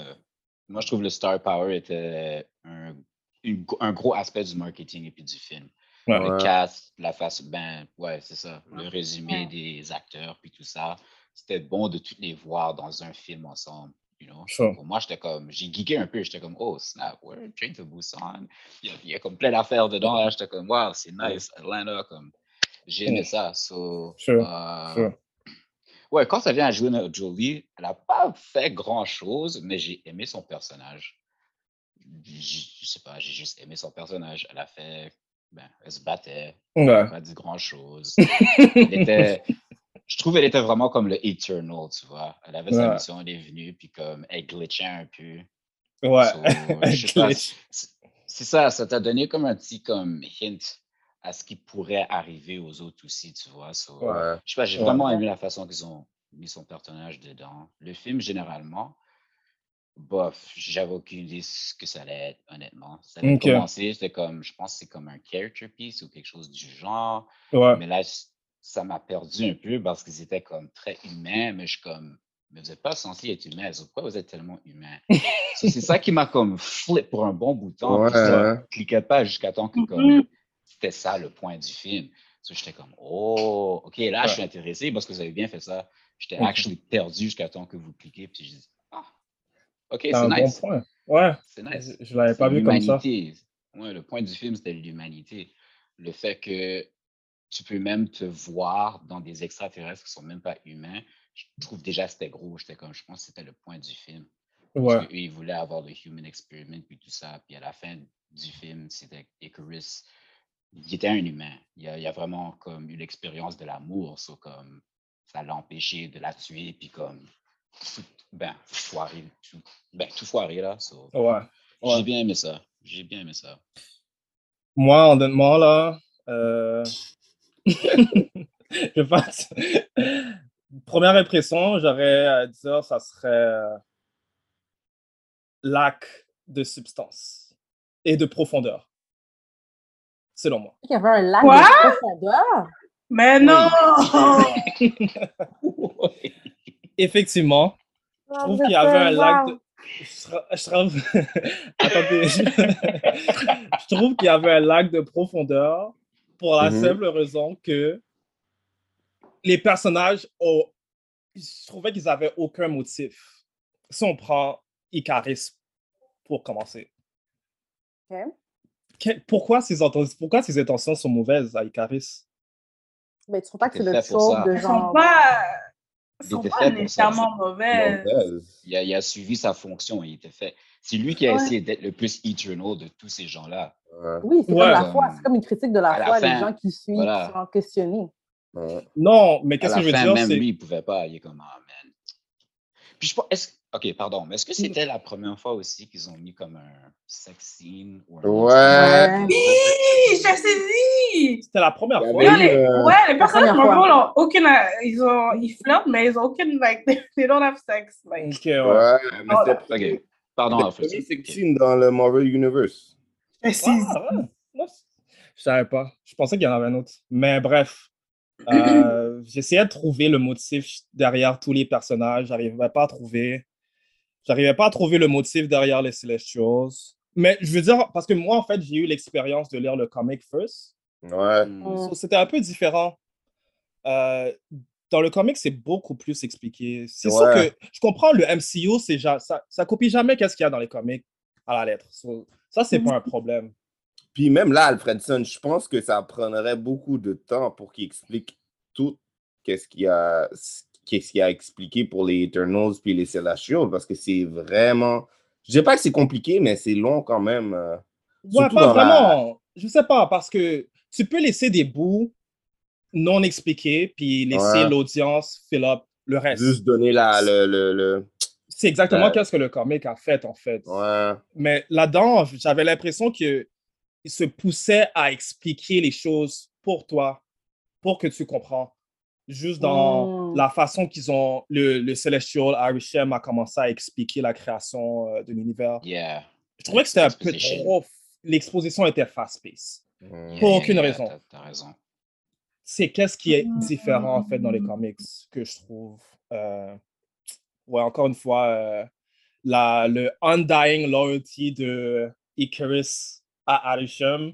S7: moi, je trouve le star power était un, une- un gros aspect du marketing et puis du film.
S3: Ouais.
S7: Le cast, la face, ben, ouais, c'est ça. Le résumé
S5: Ouais.
S7: des acteurs puis tout ça. C'était bon de toutes les voir dans un film ensemble. You know?
S3: Sure.
S7: Pour moi, j'étais comme, j'ai geeké un peu. J'étais comme, oh, snap, ouais, Train to Busan. Il y a, il y a comme plein d'affaires dedans. là. J'étais comme, wow, c'est nice. Atlanta, comme, j'ai aimé
S3: Mm.
S7: ça. So,
S3: Sure,
S7: euh,
S3: sure.
S7: Ouais, quand ça vient à Angelina Jolie, elle n'a pas fait grand-chose, mais j'ai aimé son personnage. J- Je sais pas, j'ai juste aimé son personnage. Elle a fait, ben, elle se battait, elle n'a
S3: Ouais.
S7: pas dit grand-chose. Elle était, je trouve qu'elle était vraiment comme le Eternal, tu vois. Elle avait sa
S3: Ouais.
S7: mission, elle est venue, puis comme, elle glitchait un peu.
S3: Ouais.
S7: So, c'est ça, ça t'a donné comme un petit comme hint à ce qui pourrait arriver aux autres aussi, tu vois. So,
S2: Ouais.
S7: je sais pas, j'ai
S3: Ouais.
S7: vraiment aimé la façon qu'ils ont mis son personnage dedans. Le film, généralement, bof, j'avais aucune idée ce que ça allait être, honnêtement. Ça avait
S3: Ok.
S7: commencé, c'était comme, je pense que c'est comme un character piece ou quelque chose du genre.
S3: Ouais.
S7: Mais là, ça m'a perdu un peu parce qu'ils étaient comme très humains, mais je suis comme, mais vous n'êtes pas censé être humain. Pourquoi vous êtes tellement humain? So, c'est ça qui m'a comme flip pour un bon bout de temps.
S2: Ouais,
S7: ça ne cliquait pas jusqu'à temps que comme, c'était ça le point du film. So, j'étais comme, oh, OK, là, je suis intéressé parce que vous avez bien fait ça. J'étais actually perdu jusqu'à temps que vous cliquez. Puis je dis, OK,
S3: C'est un
S7: nice.
S3: bon point. Ouais.
S7: C'est nice.
S3: Je, je l'avais pas vu comme ça.
S7: Ouais, le point du film, c'était l'humanité. Le fait que tu peux même te voir dans des extraterrestres qui sont même pas humains, je trouve déjà c'était gros. J'étais comme, je pense que c'était le point du film.
S3: Ouais.
S7: Parce qu'eux, ils voulaient avoir le human experiment puis tout ça. Puis à la fin du film, c'était Icarus. Il était un humain. Il a, il a vraiment comme eu l'expérience de l'amour. so comme, ça l'a empêché de la tuer. Puis comme, ben, foiré, tout, ben, tout foiré là. so.
S3: Ouais.
S7: J'ai
S3: Ouais.
S7: bien aimé ça. J'ai bien aimé ça.
S3: Moi, honnêtement, là, euh... je pense. Première impression, j'aurais à dire, ça serait euh, lac de substance et de profondeur, selon moi.
S6: Il y avait un lac
S5: Quoi?
S6: de profondeur?
S5: Mais non!
S3: Effectivement, je
S6: Ah,
S3: trouve qu'il y avait un
S6: wow.
S3: de. Je, tra- je trouve... Attendez. Je... je trouve qu'il y avait un lac de profondeur pour la
S2: Mhm.
S3: simple raison que les personnages ont. Je trouvais qu'ils n'avaient aucun motif. Si on prend Icaris pour commencer. Que- Pourquoi ses, intentions, pourquoi ses intentions sont mauvaises à Icaris?
S6: Mais tu trouves pas que c'est le
S7: ça.
S6: de
S5: sont
S6: genre.
S5: pas, sont
S7: était
S5: pas nécessairement mauvaises.
S2: Mauvaise.
S7: Il a, il a suivi sa fonction. Il était fait. C'est lui qui a
S5: Ouais.
S7: essayé d'être le plus eternal de tous ces gens-là.
S2: Ouais.
S6: Oui, c'est
S3: Ouais.
S6: comme la foi. C'est comme une critique de la
S7: À la
S6: foi, les gens qui suivent,
S7: voilà.
S6: qui sont questionnés.
S3: Non, mais qu'est-ce que je veux
S7: fin,
S3: dire?
S7: même lui, il pouvait pas. Il est comme, ah, man. Puis je pense, est-ce, ok, pardon, mais est-ce que c'était la première fois aussi qu'ils ont mis comme un sex scene ou un
S2: Ouais.
S5: Oui, j'ai saisi!
S3: C'était la première fois.
S5: Les,
S2: euh,
S5: ouais, les personnages
S6: première fois.
S5: Marvel ont aucune. Ils, ont, ils flirtent, mais ils ont aucune. Like, they don't have sex. Like,
S3: Ok, ouais.
S2: Ouais, mais
S5: Oh,
S2: c'était
S7: Ok, pardon,
S2: sex scene dans le Marvel Universe.
S3: Ah, ouais. Non, c- Je savais pas. Je pensais qu'il y en avait un autre. Mais bref, euh, j'essayais de trouver le motif derrière tous les personnages. J'arrivais pas à trouver. J'arrivais pas à trouver le motif derrière les Celestials. Mais je veux dire, parce que moi, en fait, j'ai eu l'expérience de lire le comic first.
S2: Ouais.
S3: So, C'était un peu différent. Euh, dans le comic, c'est beaucoup plus expliqué. C'est sûr que je comprends le MCU, c'est ja- ça, ça copie jamais qu'est-ce qu'il y a dans les comics à la lettre. So, ça, c'est pas un problème.
S2: Puis même là, Alfredson, je pense que ça prendrait beaucoup de temps pour qu'il explique tout qu'est-ce qu'il a, qu'est-ce qu'il a expliqué pour les Eternals puis les Celestials, parce que c'est vraiment... Je dis pas que c'est compliqué, mais c'est long quand même. euh,
S3: Ouais, pas
S2: dans la-
S3: vraiment. Je sais pas, parce que tu peux laisser des bouts non expliqués, puis laisser
S2: Ouais.
S3: l'audience fill up le reste.
S2: Juste donner la, le, le, le-
S3: C'est exactement
S2: Ouais.
S3: qu'est-ce que le comic a fait, en fait.
S2: Ouais.
S3: Mais là-dedans, j'avais l'impression qu'il se poussait à expliquer les choses pour toi, pour que tu comprends. Juste dans
S6: Mm.
S3: la façon qu'ils ont, le, le Celestial Arishem a commencé à expliquer la création euh, de l'univers.
S7: Yeah.
S3: Je trouvais que c'était un peu
S7: Exposition.
S3: trop. L'exposition était fast-paced.
S2: Mm.
S7: Yeah,
S3: Pour
S7: yeah,
S3: aucune
S7: yeah,
S3: raison.
S7: t'as- T'as raison.
S3: C'est qu'est-ce qui est différent, en fait, dans les comics, que je trouve. Euh, ouais, encore une fois, euh, la, le undying loyalty de Icarus à Arishem,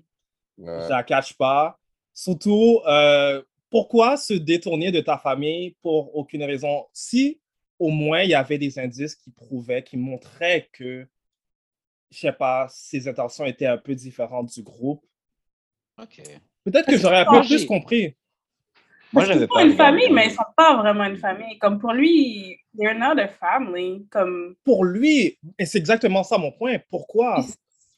S2: Ouais.
S3: je la cache pas. Surtout, euh, pourquoi se détourner de ta famille pour aucune raison? Si au moins il y avait des indices qui prouvaient, qui montraient que, je sais pas, ses intentions étaient un peu différentes du groupe,
S7: Ok.
S3: peut-être que j'aurais un peu plus compris.
S7: Moi, j'avais
S5: sont
S7: pas
S5: une famille, mais ils sont pas vraiment une famille. Comme pour lui, they're not a family. Comme...
S3: Pour lui, et c'est exactement ça mon point, pourquoi?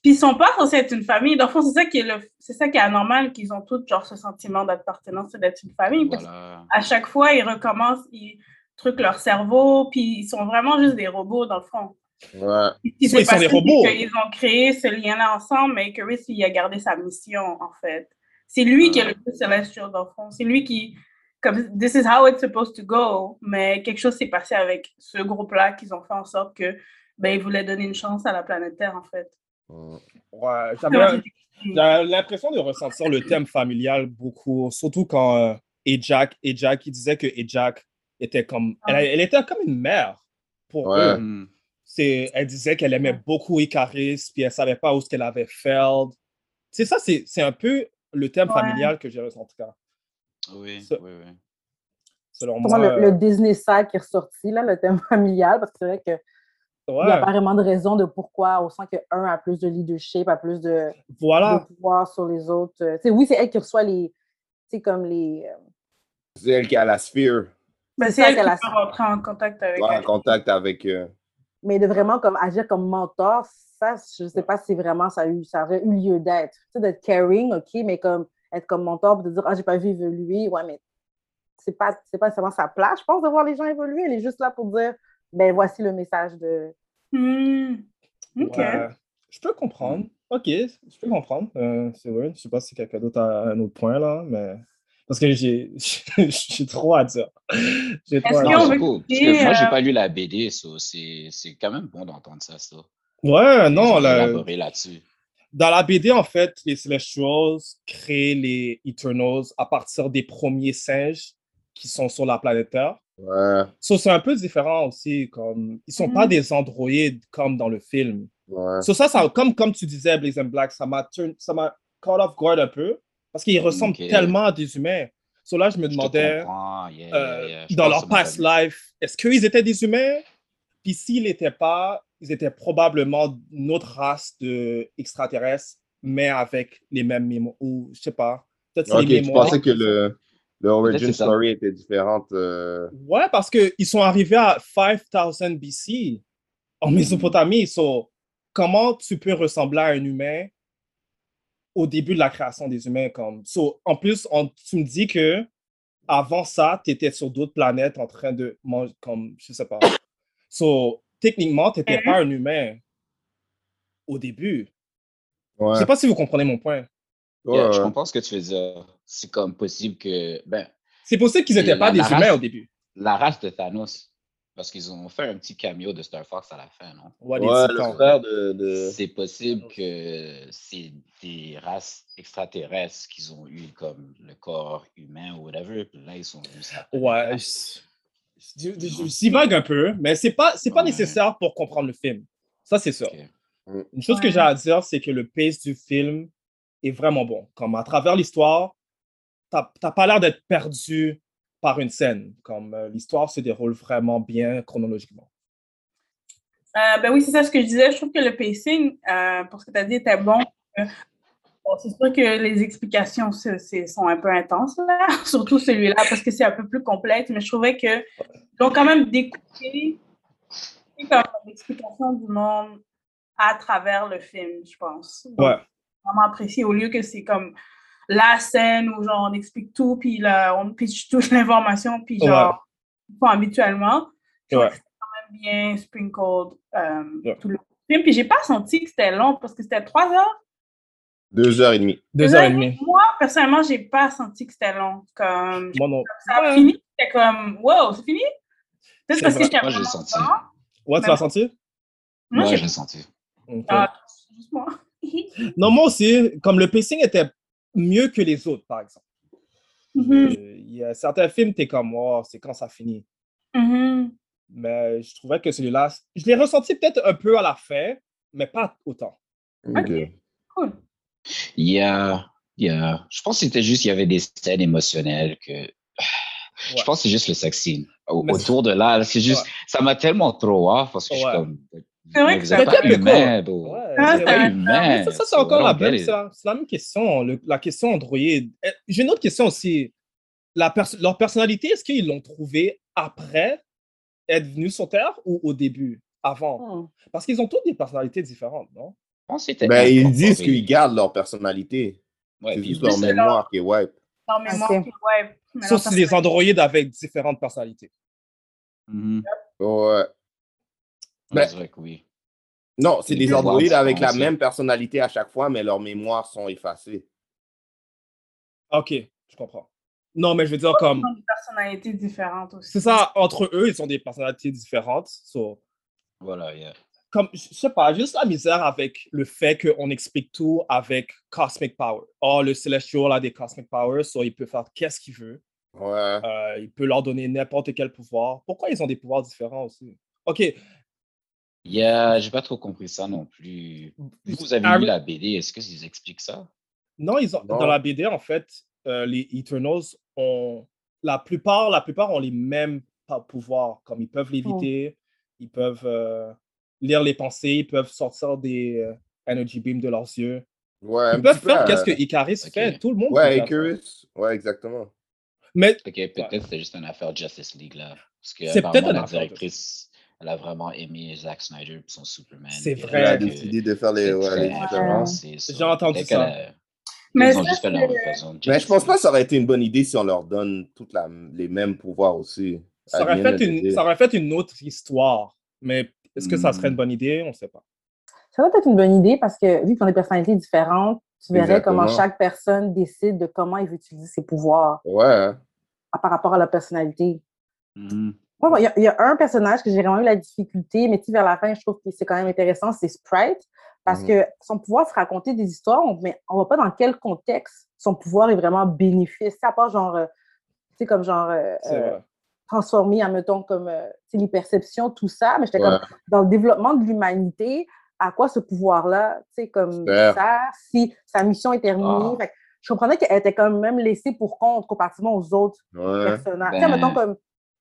S5: Puis ils sont pas censés être une famille. Dans le fond, c'est ça qui est le... c'est ça qui est anormal qu'ils ont tous genre ce sentiment d'appartenance et d'être une famille. Parce
S7: Voilà.
S5: qu'à chaque fois, ils recommencent, ils truquent leur cerveau, puis ils sont vraiment juste des robots dans le fond.
S2: Ouais.
S3: Oui, ils sont des robots.
S5: qu'ils ont créé ce lien-là ensemble, mais que Chris, il a gardé sa mission, en fait. C'est lui qui est le plus célestial, dans le fond. C'est lui qui, comme, this is how it's supposed to go, mais quelque chose s'est passé avec ce groupe-là qu'ils ont fait en sorte que, ben, ils voulaient donner une chance à la planète Terre, en fait.
S3: Ouais, j'avais l'impression de ressentir le thème familial beaucoup, surtout quand euh, Ejak, Ejak, il disait que Ejak était comme, elle, elle était comme une mère pour
S2: Ouais.
S3: eux.
S7: Hmm.
S3: C'est, elle disait qu'elle aimait beaucoup Icaris, puis elle savait pas où ce qu'elle avait failed. C'est ça, c'est c'est un peu le thème
S5: Ouais.
S3: familial que j'ai ressenti, en tout cas.
S7: Oui,
S3: Ça-
S7: oui, oui.
S3: Selon
S6: moi, le, le Disney side qui est ressorti, là, le thème familial, parce que c'est vrai qu'il
S3: euh,
S6: n'y a
S3: ouais,
S6: pas vraiment de raison de pourquoi on sent qu'un a plus de leadership, a plus de,
S3: voilà.
S6: de pouvoir sur les autres. Euh, tu sais, oui, c'est elle qui reçoit les. Tu sais, comme les. euh,
S2: C'est elle qui a la sphère,
S5: Ben,
S6: C'est
S5: c'est
S6: ça
S5: elle qui
S6: qu'elle a-
S5: peut rentrer en contact avec
S2: ouais, en
S5: elle.
S2: contact avec. euh,
S6: Mais de vraiment comme agir comme mentor, ça, je ne sais pas si vraiment ça, a eu, ça aurait eu lieu d'être. Tu sais, d'être caring, OK, mais comme être comme mentor, de dire, ah, j'ai pas vu évoluer, ouais, mais c'est pas, c'est pas seulement sa place, je pense, de voir les gens évoluer. Elle est juste là pour dire, ben voici le message de.
S5: Hmm. OK.
S3: Ouais. Je peux comprendre. Ok, je peux comprendre. Euh, c'est vrai. Je sais pas si quelqu'un d'autre a un autre point là, mais. Parce que j'ai j'ai trop à dire. J'ai trop à
S7: Non,
S3: dire.
S7: cool. Parce que moi, j'ai
S5: euh,
S7: pas lu la BD, so c'est c'est quand même bon d'entendre ça, ça.
S3: Ouais, non, la-
S7: là-dessus.
S3: dans la BD, en fait, les Celestials créent les Eternals à partir des premiers singes qui sont sur la planète Terre.
S2: Ouais,
S3: So, c'est un peu différent aussi. Comme, ils sont pas
S5: Mhm.
S3: des androïdes comme dans le film.
S2: ouais.
S3: So, ça, ça, comme, comme tu disais, Blaze and Black, ça m'a turn- ça m'a caught off guard un peu parce qu'ils ressemblent tellement à des humains. So, là, je me demandais.
S7: Yeah,
S3: euh,
S7: yeah, yeah. Je
S3: dans leur past life, est-ce qu'ils étaient des humains? Puis s'ils n'étaient pas, ils étaient probablement une autre race de extraterrestres, mais avec les mêmes mémoires. Ou je sais pas. Peut-être c'est
S2: Ok,
S3: les
S2: tu
S3: mémoires.
S2: pensais que le, le origin
S7: ça.
S2: story était différente. euh,
S3: Ouais, parce qu'ils sont arrivés à 5000 BC en Mésopotamie. So, comment tu peux ressembler à un humain au début de la création des humains? Comme... So, en plus, on- tu me dis que avant ça, tu étais sur d'autres planètes en train de manger, comme, je sais pas. So, techniquement, tu n'étais pas un humain au début.
S2: Ouais.
S3: Je sais pas si vous comprenez mon point.
S7: Yeah,
S2: Ouais,
S7: Je comprends ce que tu veux dire. C'est comme possible que. Ben,
S3: C'est possible qu'ils n'étaient pas
S7: la-
S3: des
S7: la
S3: humains
S7: race-
S3: au début.
S7: la race de Thanos, parce qu'ils ont fait un petit cameo de Star Fox à la fin, non?
S3: Ouais,
S2: de. de...
S7: C'est possible que c'est des races extraterrestres qui ont eu comme le corps humain ou whatever, puis là, ils sont venus
S3: Ouais, je, je divague un peu, mais c'est pas, c'est pas
S7: Ouais.
S3: nécessaire pour comprendre le film. Ça, c'est sûr.
S7: Ok.
S3: Une chose que j'ai à dire, c'est que le pace du film est vraiment bon. Comme à travers l'histoire, t'as pas l'air d'être perdu par une scène. Comme euh, l'histoire se déroule vraiment bien chronologiquement.
S5: Euh, ben oui, c'est ça ce que je disais. Je trouve que le pacing, euh, pour ce que tu as dit, était bon. Bon, c'est sûr que les explications c'est- sont un peu intenses, là. surtout celui-là, parce que c'est un peu plus complexe, mais je trouvais qu'ils ont quand même découpé l'explication du monde à travers le film, je pense.
S3: Ouais.
S5: Vraiment apprécié au lieu que c'est comme la scène où genre on explique tout, puis là, on pitch toute l'information, puis
S3: Ouais.
S5: genre, pas habituellement.
S3: Ouais.
S5: trouvais que c'était quand même bien sprinkled euh,
S3: Ouais.
S5: tout le film. Puis j'ai pas senti que c'était long parce que c'était trois heures.
S2: Deux heures et demie.
S3: Deux heures et demie.
S5: Moi, personnellement, j'ai pas senti que c'était long. Comme,
S3: Moi non.
S5: ça a
S3: Ouais.
S5: fini, c'était comme, wow, c'est fini? Peut-être
S3: C'est
S5: parce que j'étais
S7: Moi,
S5: vraiment
S7: senti.
S3: Ouais, tu l'as senti?
S5: Moi, j'ai
S7: senti.
S5: Ah, c'est juste moi.
S3: Non, moi aussi, comme le pacing était mieux que les autres, par exemple.
S5: Mhm,
S3: Euh, Il y a certains films, t'es comme, oh, c'est quand ça finit.
S5: mhm.
S3: Mais je trouvais que celui-là, je l'ai ressenti peut-être un peu à la fin, mais pas autant.
S2: Ok.
S5: Cool.
S7: Il y a, il y a- je pense que c'était juste, il y avait des scènes émotionnelles que. Je pense que c'est juste le sex scene. Au- autour de là, c'est juste,
S3: Ouais.
S7: ça m'a tellement trop off parce que je suis comme.
S5: C'est vrai que
S3: fait
S7: pas
S3: un peu
S7: humain, bro.
S3: Ouais,
S5: Ah,
S3: c'est
S5: c'est
S7: humain.
S3: Mais ça, ça, c'est encore la même, c'est la, c'est la même question, le- la question Android. Eh, J'ai une autre question aussi. La pers- leur personnalité, est-ce qu'ils l'ont trouvé après être venus sur Terre ou au début, avant?
S6: Hmm.
S3: Parce qu'ils ont toutes des personnalités différentes, non?
S2: Ben, ils disent qu'ils gardent leur personnalité.
S7: Ouais,
S2: c'est juste leur
S7: c'est-
S2: mémoire qui est wipe.
S5: Dans mémoire,
S6: Ok.
S5: puis ouais. mais
S3: Sauf si c'est des androïdes avec différentes personnalités.
S7: Mhm.
S2: Ouais.
S7: On
S2: Ben-
S7: dirait que oui.
S2: Non, c'est des androïdes avec la même personnalité à chaque fois, mais leurs mémoires sont effacées.
S3: Ok, je comprends. Non, mais je veux dire, comme,
S5: Ils ont des personnalités différentes aussi.
S3: c'est ça, entre eux, ils ont des personnalités différentes. So,
S7: Voilà, yeah.
S3: comme, je sais pas, juste la misère avec le fait qu'on explique tout avec Cosmic Power. Oh, le Celestial a des Cosmic Powers, so il peut faire qu'est-ce qu'il veut.
S2: Ouais.
S3: Euh, il peut leur donner n'importe quel pouvoir. Pourquoi ils ont des pouvoirs différents aussi? OK.
S7: Yeah, j'ai pas trop compris ça non plus. Vous, avez
S3: Ah,
S7: lu la BD, est-ce que ils expliquent ça?
S3: Non, ils ont,
S2: Non.
S3: dans la BD, en fait, euh, les Eternals ont. La plupart, la plupart ont les mêmes pouvoirs. Comme ils peuvent léviter, ils peuvent euh, lire les pensées, ils peuvent sortir des euh, energy beams de leurs yeux.
S2: Ouais,
S3: Ils peuvent faire qu'est-ce
S2: euh,
S3: que Icaris
S7: Ok.
S3: fait. Tout le monde peut
S2: Ouais. Icarus. Ouais, exactement.
S3: Mais
S7: Ok, peut-être c'était juste une affaire Justice League là. Parce que
S3: C'est peut-être
S7: la
S3: affaire
S7: directrice, elle a vraiment aimé Zack Snyder et son Superman.
S3: C'est vrai.
S2: Elle a décidé de faire les, différences.
S3: J'ai entendu ça.
S5: Mais ça,
S7: fait la
S2: Mais je pense pas que ça aurait été une bonne idée si on leur donne toutes la- les mêmes pouvoirs aussi.
S3: ça aurait, fait une,
S2: day.
S3: ça aurait fait une autre histoire. Mais est-ce que ça serait
S7: Hmm.
S3: une bonne idée? On ne sait pas.
S6: Ça va être une bonne idée parce que vu qu'on a des personnalités différentes, tu verrais comment chaque personne décide de comment il veut utiliser ses pouvoirs
S2: Ouais. hein.
S6: à- par rapport à la personnalité.
S7: Mhm.
S6: Il y, a- il y a un personnage que j'ai vraiment eu la difficulté, mais tu vers la fin, je trouve que c'est quand même intéressant, c'est Sprite, parce
S2: Mhm.
S6: que son pouvoir, c'est raconter des histoires, mais on ne voit pas dans quel contexte son pouvoir est vraiment bénéfice. À part genre, euh, tu sais, comme genre euh, euh, transformer, admettons, comme euh, les perceptions, tout ça, mais j'étais
S2: Ouais.
S6: comme dans le développement de l'humanité, à quoi ce pouvoir-là, tu sais, comme ça, si sa mission est terminée?
S7: Ah.
S6: Fait que je comprenais qu'elle était quand même laissée pour compte comparativement aux autres
S2: Ouais.
S6: personnages. Tu
S7: Ben,
S6: sais, mettons comme.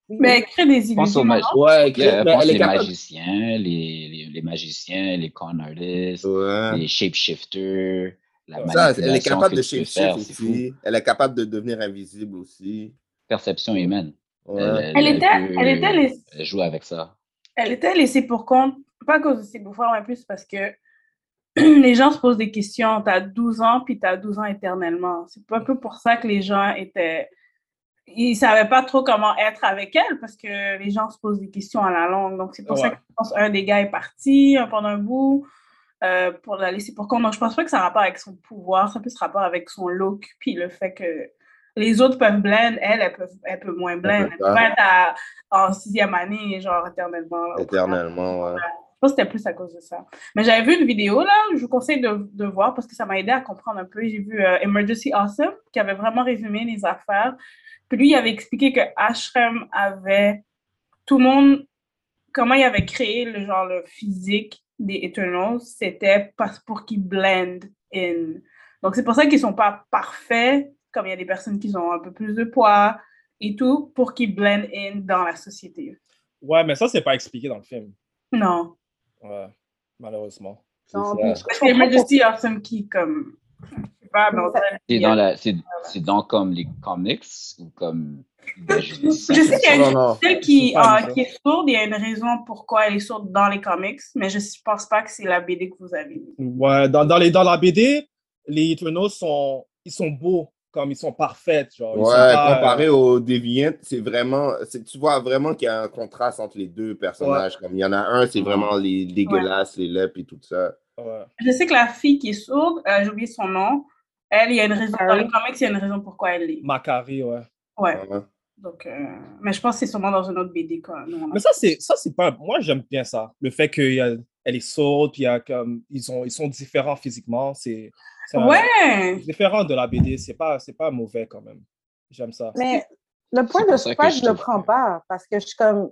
S5: Mais crée des
S7: Je pense aux
S5: illusions.
S7: mag-?
S2: Ouais,
S7: pense les
S2: capable.
S7: magiciens, les, les, les magiciens, les con artists,
S2: Ouais.
S7: les shapeshifters, la
S2: Ça, elle est capable de shapeshift aussi. Elle est capable de devenir invisible aussi.
S7: Perception humaine.
S2: Ouais.
S7: Elle,
S5: Elle était,
S7: peut-
S5: elle était laissée,
S7: elle joue avec ça.
S5: elle était laissée pour compte, pas à cause de ses pouvoirs, mais plus parce que les gens se posent des questions. Tu as 12 ans, puis tu as 12 ans éternellement. C'est un peu pour ça que les gens étaient. Ils savaient pas trop comment être avec elle parce que les gens se posent des questions à la longue. Donc, c'est pour ça que je pense un des gars est parti pendant un bout euh, pour la laisser pour compte. Donc, je pense pas que ça a rapport avec son pouvoir, ça a plus rapport avec son look, puis le fait que les autres peuvent blend, elle, elle peut, elle peut moins blend.
S2: peut
S5: Elle peut
S2: pas.
S5: être à- en sixième année, genre éternellement. là,
S2: Éternellement, ouais.
S5: je pense que c'était plus à cause de ça. Mais j'avais vu une vidéo, là, je vous conseille de, de voir parce que ça m'a aidé à comprendre un peu. J'ai vu euh, Emergency Awesome qui avait vraiment résumé les affaires. Puis lui, il avait expliqué que Ashram avait tout le monde, comment il avait créé le genre le physique des Eternals, c'était parce pour qu'ils blend in. Donc c'est pour ça qu'ils sont pas parfaits, comme il y a des personnes qui ont un peu plus de poids et tout, pour qu'ils blend in dans la société.
S3: Ouais, mais ça, c'est pas expliqué dans le film.
S5: Non.
S3: Ouais, malheureusement.
S2: C'est
S6: Non,
S2: ça.
S5: Parce que Emergency Awesome qui, comme.
S7: C'est
S5: qu'il y a-
S7: dans, la, c'est, c'est dans comme les comics ou comme. ben, je
S5: sais qu'il y a une celle qui, euh,
S3: ça.
S5: qui est sourde, il y a une raison pourquoi elle est sourde dans les comics, mais je ne pense pas que c'est la BD que vous avez.
S3: Ouais, dans, dans, les, dans la BD, les Eternals sont, ils sont beaux, comme ils sont parfaits. Genre, ils sont
S2: Ouais,
S3: pas,
S2: comparé
S3: euh,
S2: aux Deviants, c'est vraiment. c'est- Tu vois vraiment qu'il y a un contraste entre les deux personnages. Comme il y en a un, c'est
S7: Ouais.
S2: vraiment les dégueulasses, les lèvres et tout ça.
S3: ouais.
S5: Je sais que la fille qui est sourde, euh, j'ai oublié son nom, elle, il y a une raison. Dans les comics, il y a une raison pourquoi elle l'est.
S3: Macari, ouais.
S5: Ouais.
S2: Ouais.
S5: Donc, euh, mais je pense que c'est sûrement dans une autre BD. Quoi. Nous, on a-
S3: Mais ça, c'est ça, c'est pas. Moi, j'aime bien ça. Le fait qu'elle est sourde, puis il y a comme, ils, ont, ils sont différents physiquement. C'est un-
S5: Ouais!
S3: différent de la BD. C'est pas, c'est pas mauvais quand même. J'aime ça.
S6: Mais le point de Sprite,
S7: je
S6: je le prends pas parce que je suis comme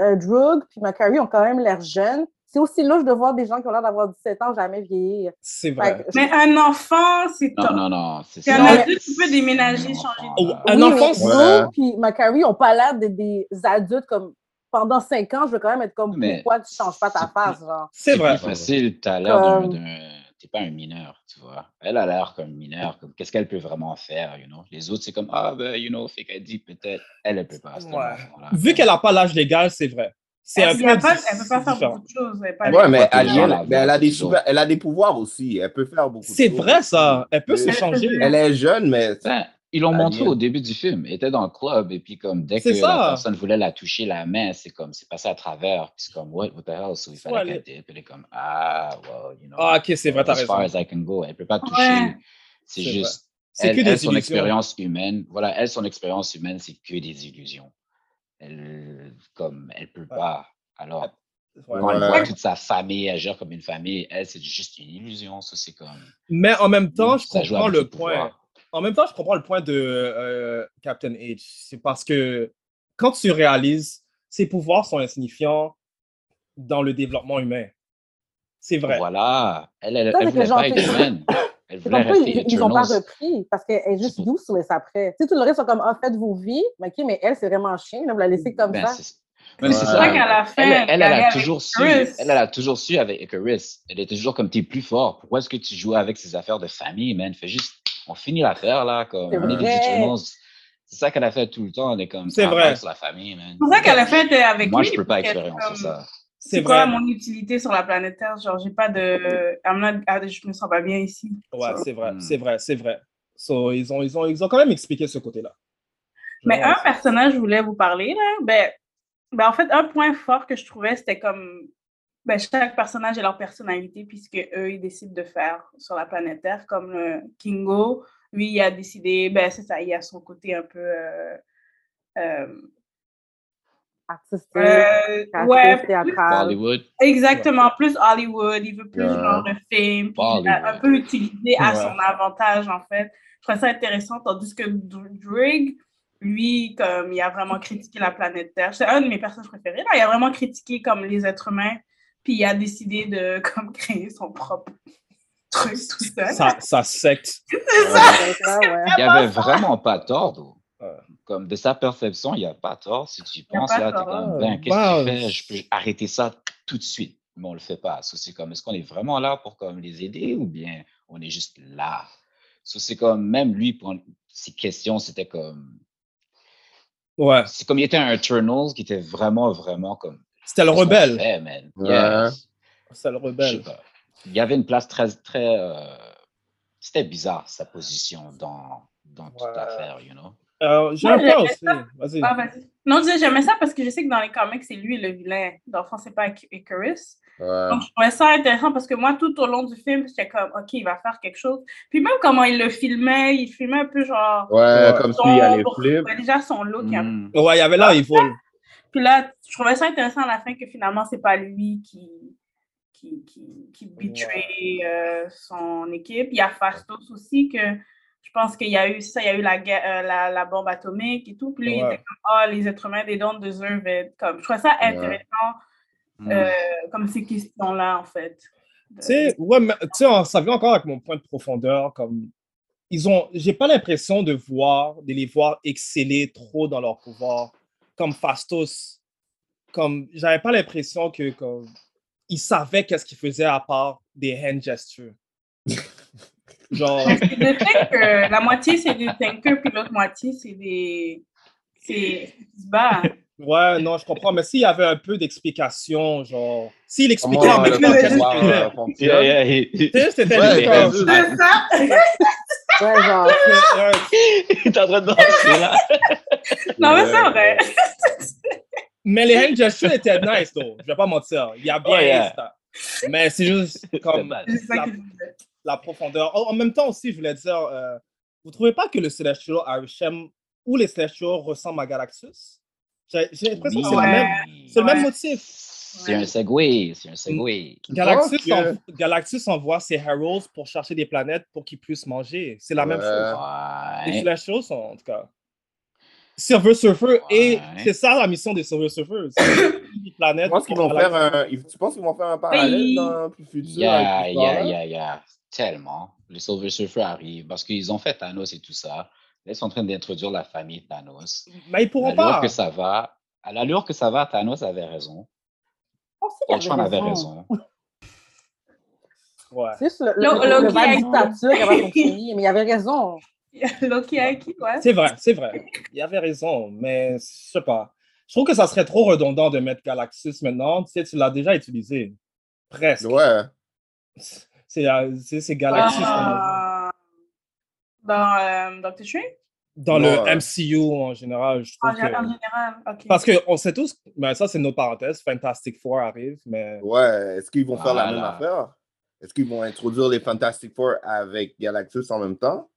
S6: euh, Droog puis Macari ont quand même l'air jeunes. C'est aussi louche de voir des gens qui ont l'air d'avoir 17 ans jamais vieillir.
S3: C'est vrai.
S6: que
S5: Mais un enfant, c'est
S7: Non,
S5: top.
S7: non, non. C'est
S5: Puis
S7: ça.
S5: un
S6: Non,
S5: adulte, tu peux déménager, changer de
S3: Oh, un
S6: Oui,
S3: enfant, c'est-
S2: Ouais.
S6: Puis Macari ont pas l'air de des adultes comme pendant 5 ans, je veux quand même être comme
S7: Mais
S6: pourquoi tu changes pas ta
S7: c'est
S6: face, genre?
S3: c'est
S7: C'est
S3: vrai.
S7: plus facile, t'as l'air d'un,
S6: Comme-
S7: d'un- T'es pas un mineur, tu vois. Elle a l'air comme mineur, comme qu'est-ce qu'elle peut vraiment faire, you know? Les autres, c'est comme, ah, ben, you know, fait qu'elle dit peut-être, elle, elle peut pas. c'est
S3: Ouais. Vu qu'elle n'a pas l'âge légal, c'est vrai. C'est un
S5: Elle
S3: peu
S5: ne peut pas faire
S3: différent.
S5: beaucoup de choses. elle
S2: Ouais, mais Alien, elle, a des super- elle a des pouvoirs aussi. Elle peut faire beaucoup de
S3: C'est
S2: choses.
S3: vrai, ça. Elle peut se
S2: Elle-
S3: changer.
S2: Elle est jeune, mais.
S7: Ben, ils l'ont montré au début du film. Elle était dans le club, et puis comme dès que
S3: C'est ça.
S7: la personne voulait la toucher la main, c'est comme, c'est passé à travers, puis c'est comme, what, what the hell? So, il fallait qu'elle dip, elle est comme, ah, well, you know.
S3: Ah, ok, c'est vrai, t'as
S7: as far
S3: raison.
S7: as I can go. Elle peut pas toucher.
S5: Ouais.
S7: C'est
S3: C'est
S7: juste,
S3: C'est
S7: elle,
S3: que
S7: elle,
S3: des
S7: son
S3: illusions.
S7: expérience humaine, voilà, elle, son expérience humaine, c'est que des illusions. Elle, comme, elle peut
S3: Ouais.
S7: pas. Alors,
S3: Ouais.
S7: quand elle
S2: Ouais.
S7: voit toute sa famille agir comme une famille, elle, c'est juste une illusion. Ça, c'est comme.
S3: Mais en même temps, je comprends le point. en même temps, je comprends le point de euh, Captain H. C'est parce que quand tu réalises, ses pouvoirs sont insignifiants dans le développement humain. C'est vrai.
S7: Voilà. Elle, elle, elle voulait pas être humaine. Elle
S6: C'est
S7: voulait
S6: pourquoi
S7: rester
S6: ils, ils ont pas repris, parce qu'elle est juste useless après. Tu sais, tout le reste sont comme, ah, faites vos vies. Mais OK, mais elle, c'est vraiment chien, là, vous la laissez comme
S7: Ben,
S6: ça.
S7: c'est- Mais c'est
S5: C'est
S7: ça.
S5: qu'à la fin,
S7: elle, elle, elle
S5: elle
S7: a toujours su. Elle, elle a toujours su avec Icarus. Elle était toujours comme t'es plus fort. Pourquoi est-ce que tu joues avec ces affaires de famille, man? Fais juste, on finit l'affaire là, comme
S6: C'est
S7: on est des
S6: vrai.
S7: Eternals. C'est ça qu'elle a fait tout le temps. On est comme
S3: C'est
S7: travaille
S3: vrai.
S7: sur la famille, man.
S5: C'est pour ça la fin, t'es avec
S7: Moi,
S5: lui.
S7: je peux pas expérimenter
S5: comme,
S7: ça.
S5: C'est quoi mon utilité sur la planète Terre? Genre, j'ai pas de. I'm not- ah, je me sens pas bien ici.
S3: Ouais,
S5: So-
S3: c'est vrai,
S7: Hmm.
S3: c'est vrai, c'est vrai. So, ils, ont, ils, ont, ils ont quand même expliqué ce côté-là.
S5: Mais un personnage, je voulais vous parler, là? Ben, ben, en fait, un point fort que je trouvais, c'était comme. Ben, chaque personnage a leur personnalité, puisque eux, ils décident de faire sur la planète Terre. Comme le Kingo, lui, il a décidé. Ben, c'est ça, il a son côté un peu. euh, euh,
S6: Artistique,
S5: euh, ouais, plus-
S6: théâtral.
S7: Hollywood.
S5: Exactement, plus Hollywood, il veut plus
S2: Yeah.
S5: genre de film, puis
S7: Bollywood.
S5: un peu utilisé à
S3: Ouais.
S5: son avantage en fait. Je trouve ça intéressant, tandis que Dr- Drake, lui, comme il a vraiment critiqué la planète Terre, c'est un de mes personnages préférés, là. il a vraiment critiqué comme les êtres humains, puis il a décidé de comme créer son propre truc tout seul.
S3: Ça, ça secte.
S5: C'est ça!
S6: Ça, ouais.
S7: Il n'y avait vraiment pas tort. Comme de sa perception, il n'y a pas tort. Si tu penses, là, tu es comme, ben, qu'est-ce
S3: Wow.
S7: que tu fais? Je peux arrêter ça tout de suite. Mais on le fait pas. So, c'est comme, est-ce qu'on est vraiment là pour comme, les aider ou bien on est juste là? So, c'est comme, même lui, pour ses questions, c'était comme,
S3: Ouais.
S7: c'est comme il était un Eternals qui était vraiment, vraiment comme,
S3: C'était le rebelle.
S7: fait, man?
S2: Ouais.
S7: Yes.
S3: C'est le rebelle.
S7: pas. Il y avait une place très, très, euh, c'était bizarre, sa position dans, dans toute l'affaire, you know?
S3: Euh, J'ai un aussi.
S5: ça.
S3: Vas-y.
S5: Ah, vas-y. Non, j'aimais ça parce que je sais que dans les comics, c'est lui le vilain. Dans le fond, c'est pas Ic- Icarus.
S2: Ouais.
S5: Donc, je trouvais ça intéressant parce que moi, tout au long du film, j'étais comme, OK, il va faire quelque chose. Puis même comment il le filmait, il filmait un peu genre.
S2: Ouais,
S3: Ouais.
S2: comme s'il y a les
S5: sombre.
S2: flips.
S5: Ouais, déjà, son look.
S7: Mm.
S3: Ouais, il y avait là, il vole.
S5: Puis là, je trouvais ça intéressant à la fin que finalement, c'est pas lui qui, qui, qui, qui betray euh, son équipe. Il y a Fastos aussi que je pense qu'il y a eu ça, il y a eu la, guerre- euh, la, la bombe atomique et tout. Puis lui, il
S3: Ouais.
S5: était comme, ah, les êtres humains, they don't deserve it. Comme, je trouvais ça intéressant,
S7: Mm.
S5: euh, comme ces questions-là, en fait.
S3: Tu sais, ouais, mais, ça vient encore avec mon point de profondeur. Comme, ils ont, j'ai pas l'impression de voir, de les voir exceller trop dans leur pouvoir. Comme Fastos. Comme, j'avais pas l'impression que, comme, ils savaient qu'est-ce qu'ils faisaient à part des hand gestures. Genre,
S5: C'est des thinkers. La moitié, c'est des thinkers, puis l'autre moitié, c'est des. C'est.
S3: ouais, non, je comprends. Mais s'il y avait un peu d'explication, genre, s'il expliquait
S2: Comment
S3: en
S2: le
S3: même temps qu'est-ce c'était
S2: Ouais,
S3: juste
S2: ouais,
S3: comme-
S5: C'est ça!
S6: Ouais, genre.
S7: Il est en train de danser là.
S5: Non, mais c'est vrai.
S3: Mais les hand gestures étaient nice, though. Je vais pas mentir. Il y a bien
S7: Oh, yeah.
S3: ça. Mais c'est juste comme la. La profondeur. En même temps aussi, je voulais dire, euh, vous trouvez pas que le Celestial Arishem ou les Celestials ressemblent à Galactus? J'ai l'impression que c'est
S5: Ouais.
S3: le même motif.
S7: C'est un segway, c'est un segway.
S3: En- Galactus envoie ses Heralds pour chercher des planètes pour qu'ils puissent manger. C'est la même
S2: Ouais.
S3: chose. Les. Celestials sont, en tout cas. Silver Surfer, et c'est ça la mission des Silver Surfer. c'est des planètes
S2: Tu penses qu'ils vont faire un, tu penses qu'ils vont faire un parallèle
S5: Oui.
S2: dans le plus futur
S7: Yeah, yeah, yeah, yeah. Tellement. Les Silver Surfer arrivent parce qu'ils ont fait Thanos et tout ça. Là, ils sont en train d'introduire la famille Thanos.
S3: Mais ils
S7: À
S3: pourront
S7: l'allure
S3: pas.
S7: que ça va, à l'allure que ça va, Thanos avait raison.
S6: on sait
S7: avait raison.
S3: Ouais.
S6: C'est juste le, qui mais il avait raison.
S5: Loki a qui, ouais.
S3: C'est vrai, c'est vrai. Il avait raison, mais je sais pas. Je trouve que ça serait trop redondant de mettre Galactus maintenant. Tu sais, tu l'as déjà utilisé. Presque.
S2: Ouais.
S3: C'est euh, c'est- vu.
S5: Ah, dans euh, Doctor Strange?
S3: dans
S2: Ouais.
S3: le MCU en général. Je trouve
S5: en
S3: que...
S5: général, ok.
S3: Parce qu'on sait tous, ben ça c'est notre parenthèse, Fantastic Four arrive, mais
S2: Ouais. Est-ce qu'ils vont faire la même
S7: Voilà.
S2: affaire? Est-ce qu'ils vont introduire les Fantastic Four avec Galactus en même temps?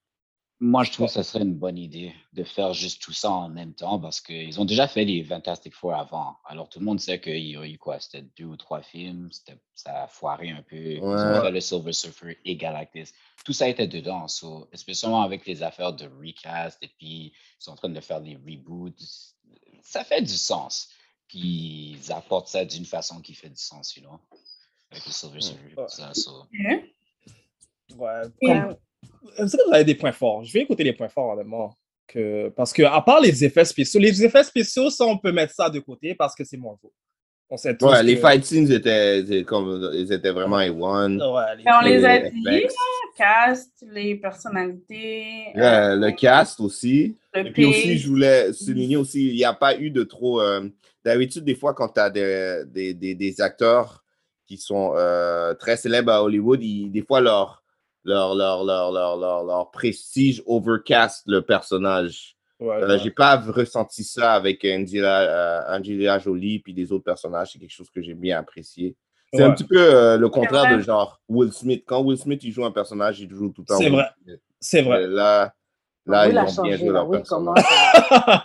S7: Moi, je trouve que ce serait une bonne idée de faire juste tout ça en même temps parce qu'ils ont déjà fait les Fantastic Four avant. Alors, tout le monde sait qu'il y a eu quoi? C'était deux ou trois films, c'était- ça a foiré un peu. Ils ont
S2: Ouais.
S7: fait le Silver Surfer et Galactus. Tout ça était dedans. So, spécialement avec les affaires de recast et puis ils sont en train de faire des reboots. Ça fait du sens qu'ils apportent ça d'une façon qui fait du sens, you know? Avec le Silver Surfer et tout ça. so.
S3: Ouais. Comme, vous savez, vous avez des points forts. Je vais écouter les points forts, honnêtement. Que, parce que, à part les effets spéciaux, les effets spéciaux, ça, on peut mettre ça de côté parce que c'est. On sait tous
S2: Ouais, les fight scenes étaient, comme, ils étaient vraiment A1.
S3: Ouais, les-
S5: Mais on les a dit, là, cast, les personnalités.
S2: Le, le cast aussi.
S5: Le
S2: Et puis aussi, je voulais souligner aussi, il n'y a pas eu de trop. euh, D'habitude, des fois, quand tu as des, des, des, des acteurs qui sont euh, très célèbres à Hollywood, ils- des fois, leur, leur, leur, leur, leur, leur, leur prestige overcast le personnage.
S3: Ouais,
S2: Euh,
S3: ouais.
S2: J'ai pas ressenti ça avec Angela, euh, Angelina Jolie puis des autres personnages. C'est quelque chose que j'ai bien apprécié. C'est un petit peu euh, le contraire de genre Will Smith. Quand Will Smith il joue un personnage, il joue tout le temps.
S3: C'est vrai. C'est vrai.
S2: Là, là
S6: oui,
S2: ils ont bien joué leur
S6: Oui,
S2: personnage.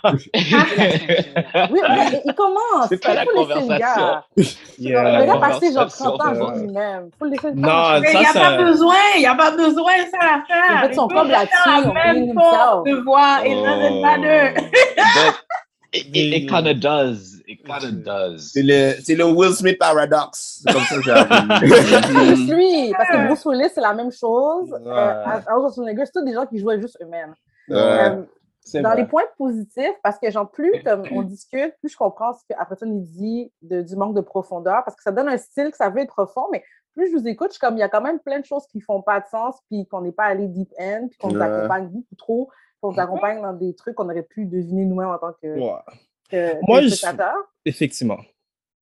S6: comment Oui, mais il commence.
S7: C'est pas
S6: Il
S7: la
S6: faut laisser le gars.
S3: Yeah.
S6: Le gars passé genre
S7: conversation
S6: 30 ans
S7: de-
S6: sur lui-même. Faut le laisser le
S3: Non,
S6: temps.
S5: Mais il n'y a
S3: ça-
S5: pas besoin, il n'y a pas besoin, c'est
S6: son là-dessus,
S5: la
S6: on
S5: même de voix, it
S7: kind of does. It kind of does.
S2: C'est le, c'est le Will Smith paradoxe. C'est comme ça que j'ai appelé.
S6: C'est juste lui. Parce que Bruce Willis, c'est la même chose.
S3: Ouais.
S6: Euh, Arnold Schwarzenegger, c'est tous des gens qui jouaient juste eux-mêmes.
S2: Ouais.
S6: Euh, dans
S3: vrai.
S6: les points positifs, parce que genre, plus comme on discute, plus je comprends ce qu'après ça, on dit de, du manque de profondeur, parce que ça donne un style que ça veut être profond, mais plus je vous écoute, je suis comme, il y a quand même plein de choses qui font pas de sens, puis qu'on n'est pas allé deep end, puis qu'on nous accompagne beaucoup trop, qu'on nous accompagne dans des trucs qu'on aurait pu deviner nous-mêmes en tant que,
S3: Ouais.
S6: Que,
S3: Moi, je-
S6: spectateurs.
S3: Effectivement.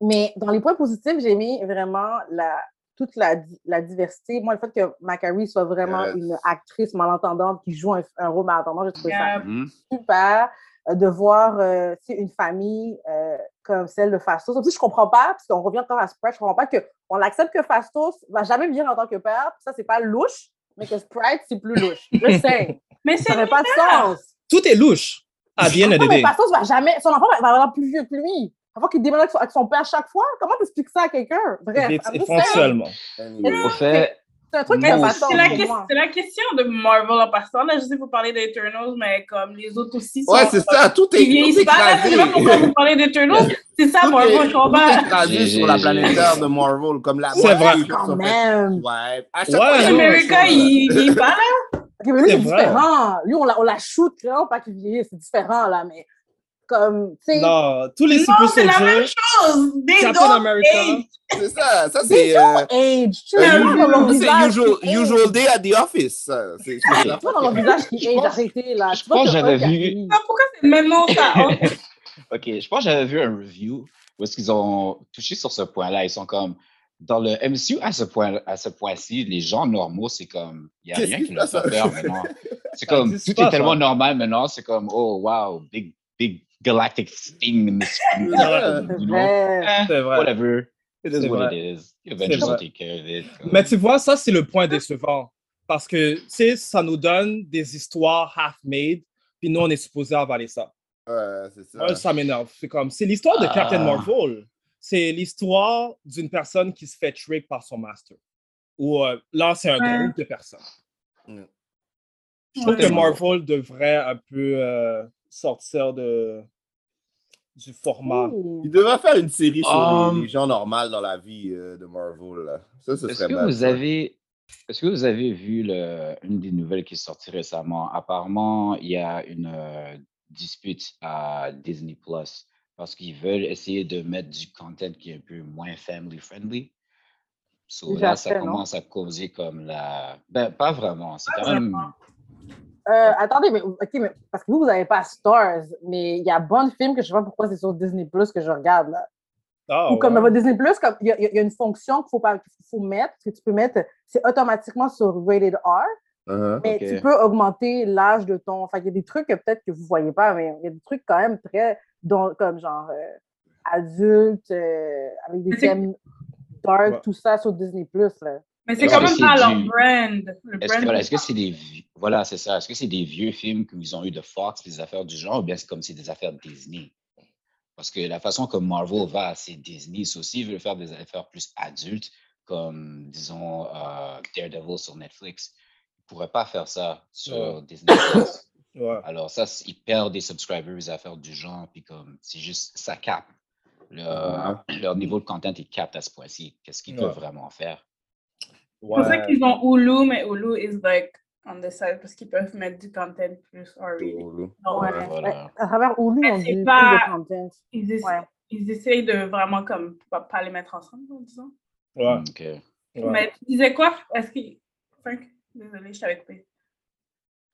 S6: Mais dans les points positifs, j'ai mis vraiment la, toute la, la diversité. Moi, le fait que Macari soit vraiment
S2: Yes.
S6: une actrice malentendante qui joue un, un rôle malentendant, j'ai trouvé ça
S5: Yeah.
S7: Mhm.
S6: super euh, de voir euh, une famille euh, comme celle de Fastos. En plus, je comprends pas, parce qu'on revient encore à Sprite, je comprends pas qu'on accepte que Fastos va jamais venir en tant que père, ça, c'est pas louche, mais que Sprite, c'est plus louche. Je sais.
S5: Mais
S6: ça n'aurait pas de sens.
S3: Tout est louche. À the end of the day.
S6: Fastos va jamais, son enfant va, avoir plus vieux que lui. Avant qu'il déménage avec son- père chaque fois, comment t'expliques ça à quelqu'un? Bref.
S3: Éventuellement.
S7: Au fait,
S6: c'est
S5: la, la question de Marvel en passant. Là, je sais que vous parlez d'Eternals, mais comme les autres aussi.
S2: Ouais,
S5: sont-
S2: c'est ça. Tout est,
S5: Ils
S2: tout est
S5: pas, là, c'est pas pourquoi vous parlez d'Eternals. C'est ça,
S2: Tout est,
S5: Marvel, je
S2: tout
S5: comprends.
S2: est écrasé
S7: J'ai-
S2: sur la planète Terre de Marvel. Comme la
S3: C'est vrai.
S6: Quand même.
S2: Ouais. À chaque
S3: Ouais,
S2: fois,
S5: America, il il est pas là.
S6: Ok, mais lui,
S3: C'est
S6: différent. Lui, on la, on la shoot, là, pas qu'il vieillit, c'est différent, là, mais comme, tu sais,
S3: Non, tous les super
S5: c'est la même
S3: soldiers,
S5: chose. Des
S3: Captain America.
S5: age.
S2: C'est ça. Ça,
S6: they
S2: c'est.
S6: don't
S2: euh,
S6: age. Tu
S2: euh,
S6: sais,
S2: usual-
S6: dans
S2: c'est usual, usual day at the office. C'est
S6: vois dans leur visage qui
S7: Je
S6: age,
S7: pense-
S6: arrêtez, là.
S7: je
S6: vois
S7: pense
S6: que
S7: j'avais vu-.
S5: Ah, Pourquoi c'est le même nom, ça? Oh,
S7: OK, je pense que j'avais vu un review où est-ce qu'ils ont touché sur ce point-là. Ils sont comme, dans le MCU, à ce point à ce point-ci, les gens normaux, c'est comme, il n'y a rien
S2: qui
S7: leur fait peur maintenant. C'est comme, tout est tellement
S3: ça.
S7: normal maintenant. C'est comme, oh, wow, big, big galactic thing
S6: C'est vrai.
S7: Eh,
S3: C'est vrai.
S7: Whatever. It is
S3: C'est
S7: what
S3: vrai.
S7: it is. Will take care of it. Comme-
S3: Mais tu vois, ça, c'est le point décevant. Parce que, tu sais, ça nous donne des histoires half-made, puis nous, on est supposé avaler ça.
S2: Ouais, c'est ça.
S3: Ça m'énerve. C'est comme, c'est l'histoire de Captain
S7: Ah.
S3: Marvel. C'est l'histoire d'une personne qui se fait trick par son master. Ou euh, là, c'est un
S5: Ouais.
S3: groupe de personnes. Je trouve que. Marvel devrait un peu euh, sortir de, du format.
S2: Il devrait faire une série sur
S7: Um,
S2: les, les gens normaux dans la vie euh, de Marvel. Là. Ça, ce
S7: Est-ce
S2: serait
S7: que
S2: mal,
S7: vous
S2: ça.
S7: avez est-ce que vous avez vu le, une des nouvelles qui est sortie récemment? Apparemment, il y a une euh, dispute à Disney Plus parce qu'ils veulent essayer de mettre du content qui est un peu moins family friendly. So, là, ça
S6: fait, non?
S7: commence à causer comme la. Ben, pas vraiment. C'est quand même.
S6: Euh, attendez, mais, ok, mais parce que vous, vous n'avez pas Stars, mais il y a bon film que je sais pas pourquoi c'est sur Disney Plus que je regarde, là.
S3: Ah,
S6: Ou comme
S3: ouais.
S6: dans votre Disney Plus, comme il y, a- il y a une fonction qu'il faut, pas- qu'il faut mettre, que tu peux mettre, c'est automatiquement sur Rated R,
S2: Uh-huh.
S6: mais tu peux augmenter l'âge de ton. Enfin, il y a des trucs que peut-être que vous ne voyez pas, mais il y a des trucs quand même très, dont- comme genre euh, adulte, euh, avec des thèmes dark,
S3: Ouais.
S6: tout ça sur Disney Plus, là.
S5: Mais c'est quand même pas leur
S7: du-
S5: brand. Le
S7: Est-ce que voilà, c'est des vi- voilà, c'est ça. Est-ce que c'est des vieux films qu'ils ont eu de Fox, des affaires du genre, ou bien c'est comme c'est des affaires Disney? Parce que la façon comme Marvel va, c'est Disney. So, s'ils veulent faire des affaires plus adultes, comme disons euh, Daredevil sur Netflix, ils ne pourraient pas faire ça sur
S3: Ouais.
S7: Disney. Plus.
S3: Ouais.
S7: Alors ça, ils perdent des subscribers, affaires du genre, puis comme c'est juste ça capte. Leur, leur niveau de content est capte à ce point-ci. Qu'est-ce qu'ils peuvent vraiment faire?
S5: C'est pour ça qu'ils ont Hulu, mais Hulu is like on the side parce qu'ils peuvent mettre du content plus. Donc,
S7: Ouais,
S5: ouais.
S7: voilà.
S6: À travers Hulu,
S5: Mais
S6: on
S5: c'est
S6: dit
S5: pas-
S6: plus de content.
S5: Ils, essa-
S6: Ouais.
S5: ils essayent de vraiment comme pas, les mettre ensemble, disons.
S3: Ouais.
S7: Ok.
S3: Ouais.
S5: Mais tu disais quoi? Est-ce que. Frank, désolé, je t'avais coupé.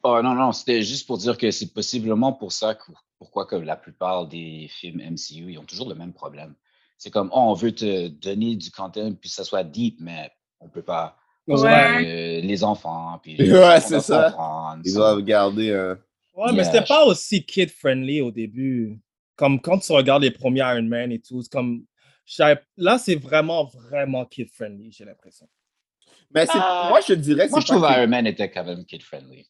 S7: Oh non, non, c'était juste pour dire que c'est possiblement pour ça que pourquoi que la plupart des films MCU, ils ont toujours le même problème. C'est comme, oh, on veut te donner du content, puis que ça soit deep, mais on peut pas.
S2: Ouais.
S7: euh, les enfants, puis...
S2: Ouais, c'est ça.
S7: comprendre,
S2: Ils
S7: ça.
S2: doivent garder un.
S3: Ouais, mais
S7: Yeah.
S3: c'était pas aussi kid-friendly au début. Comme quand tu regardes les premiers Iron Man et tout, c'est comme. Là, c'est vraiment, vraiment kid-friendly, j'ai l'impression.
S2: Mais c'est-
S7: Ah,
S2: moi, je dirais que
S7: Moi, je trouve
S2: que-
S7: Iron Man était quand même kid-friendly.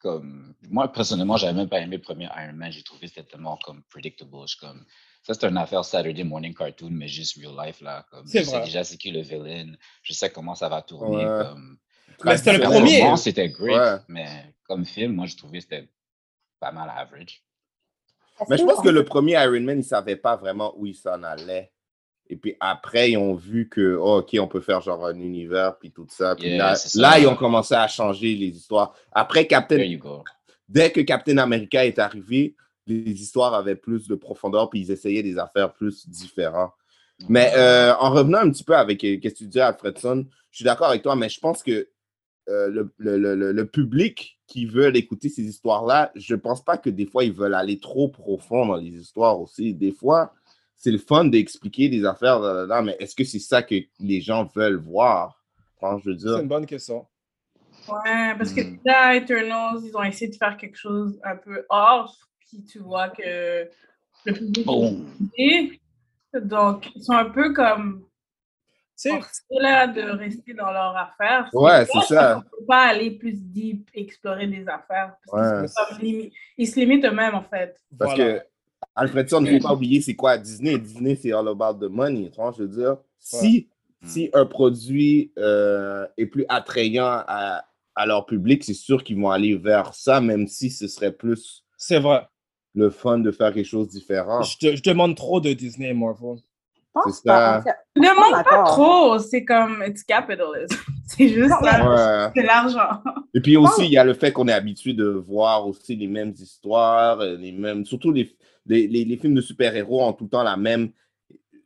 S7: Comme, moi, personnellement, j'avais même pas aimé le premier Iron Man. J'ai trouvé que c'était tellement comme predictable. Je comme, ça, c'est une affaire Saturday morning cartoon, mais juste real life, là. Comme,
S3: C'est
S7: je sais déjà c'est qui le villain. Je sais comment ça va tourner.
S2: Ouais.
S7: Comme,
S3: Mais c'était le premier.
S7: C'était great,
S2: Ouais.
S7: mais comme film, moi, je trouvais que c'était pas mal average.
S2: Mais je pense que le premier Iron Man, ils ne savaient pas vraiment où ils s'en allaient. Et puis après, ils ont vu que, oh, OK, on peut faire genre un univers, puis tout ça. Puis
S7: Yeah,
S2: là,
S7: c'est ça.
S2: là, ils ont commencé à changer les histoires. Après Captain, dès que Captain America est arrivé, les histoires avaient plus de profondeur, puis ils essayaient des affaires plus différentes. Mais euh, en revenant un petit peu avec euh, qu'est-ce que tu disais, Alfredson, je suis d'accord avec toi, mais je pense que euh, le, le- le- le- le public qui veut écouter ces histoires-là, je ne pense pas que des fois, ils veulent aller trop profond dans les histoires aussi. Des fois, c'est le fun d'expliquer des affaires, là, là, là, mais est-ce que c'est ça que les gens veulent voir? Enfin, je veux
S3: C'est une bonne question.
S5: Ouais, parce que
S7: Hmm.
S5: là, Eternals, ils ont essayé de faire quelque chose un peu off, puis tu vois que le public
S7: Boom.
S5: est donc ils sont un peu comme
S3: Tu sais,
S5: forcés là de rester dans leur affaire.
S2: Ouais, c'est ça.
S5: On peut pas aller plus deep, explorer des affaires. Parce
S2: Ouais.
S5: qu'ils, sont comme limi- ils se limitent eux-mêmes, en fait.
S2: Parce
S3: voilà.
S2: que Alfredson, il ne faut pas oublier c'est quoi Disney. Disney, c'est all about the money. tu vois, je veux dire, si, si un produit euh, est plus attrayant à, à leur public, c'est sûr qu'ils vont aller vers ça, même si ce serait plus
S3: C'est vrai.
S2: le fun de faire quelque chose de différent.
S3: Je, te- je demande trop de Disney et Marvel.
S2: C'est
S6: pas.
S2: ça.
S5: Ne demande pas
S6: d'accord.
S5: trop, c'est comme it's capitalism. c'est juste.
S2: Ouais.
S5: C'est l'argent.
S2: Et puis aussi, il y a le fait qu'on est habitué de voir aussi les mêmes histoires, euh, les mêmes, surtout les, les, les- les films de super-héros ont tout le temps la même,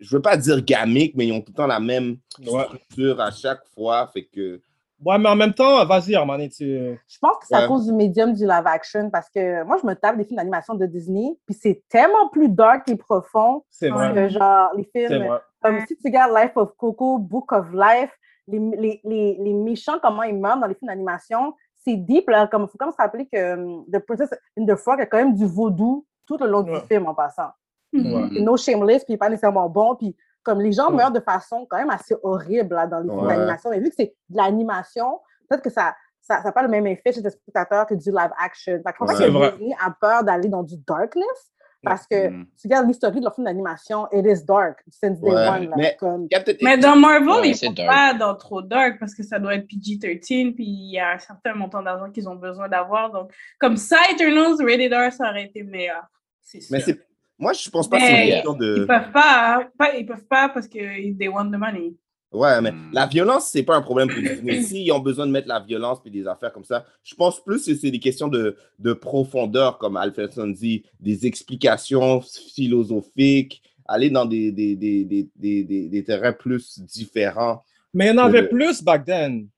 S2: je veux pas dire gamique, mais ils ont tout le temps la même
S3: Ouais.
S2: structure à chaque fois. Fait que,
S3: Ouais, mais en même temps, vas-y, Armani, tu.
S6: Je pense que c'est à
S2: Ouais.
S6: cause du médium du live action parce que moi, je me tape des films d'animation de Disney, puis c'est tellement plus dark et profond
S3: C'est vrai.
S6: que genre les
S3: C'est
S6: films
S3: vrai.
S6: comme si tu regardes Life of Coco, Book of Life, les, les, les, les méchants, comment ils meurent dans les films d'animation, c'est deep. Il comme, faut quand même se rappeler que um, The Princess in the Frog a quand même du vaudou tout le long
S3: Ouais.
S6: du film en passant.
S3: Ouais.
S6: C'est no shameless, puis pas nécessairement bon, puis comme les gens
S3: Ouais.
S6: meurent de façon quand même assez horrible là, dans les films d'animation, mais vu que c'est de l'animation, peut-être que ça ça n'a pas le même effet chez les spectateurs que du live action. Fait que
S3: vrai.
S6: Disney a peur d'aller dans du darkness parce que
S7: Mm.
S6: tu regardes l'historique de leur film d'animation, it is dark since day
S2: Ouais,
S6: one. là,
S2: mais-
S6: comme-
S2: Captain-
S5: Mais dans Marvel,
S7: Ouais,
S5: ils font
S7: dark.
S5: pas dans trop dark parce que ça doit être PG-13, puis il y a un certain montant d'argent qu'ils ont besoin d'avoir. Donc, comme ça, Eternals, Rated R, ça aurait été meilleur. C'est sûr.
S2: mais c'est, moi, je pense pas que c'est
S5: Mais
S2: une question de.
S5: Ils peuvent pas, hein. pas, ils peuvent pas parce que they want the money.
S2: Ouais, mais
S7: Mm.
S2: la violence, c'est pas un problème pour Disney. S'ils ont besoin de mettre la violence et des affaires comme ça, je pense plus que c'est des questions de, de profondeur, comme Alfredson dit, des explications philosophiques, aller dans des, des, des, des, des, des- des terrains plus différents.
S3: Mais il y en avait
S2: Le-
S3: plus back then.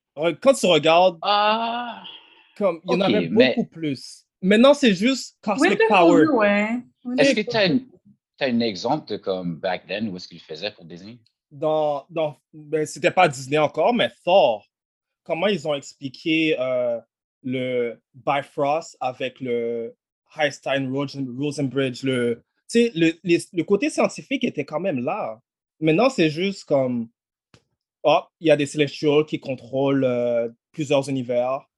S3: Quand tu regardes,
S7: Ah,
S3: comme, il y en avait
S7: mais-
S3: beaucoup plus. Maintenant, c'est juste Cosmic Power.
S5: Ouais.
S7: est-ce que tu as, un exemple de comme back then où est-ce qu'il faisait pour Disney?
S3: Dans, dans, ben, c'était pas Disney encore, mais Thor. Comment ils ont expliqué euh, le Bifrost avec le Einstein Rosen- Rosenbridge, le, le, les- le côté scientifique était quand même là. Maintenant, c'est juste comme oh, il y a des Celestials qui contrôlent euh, plusieurs univers.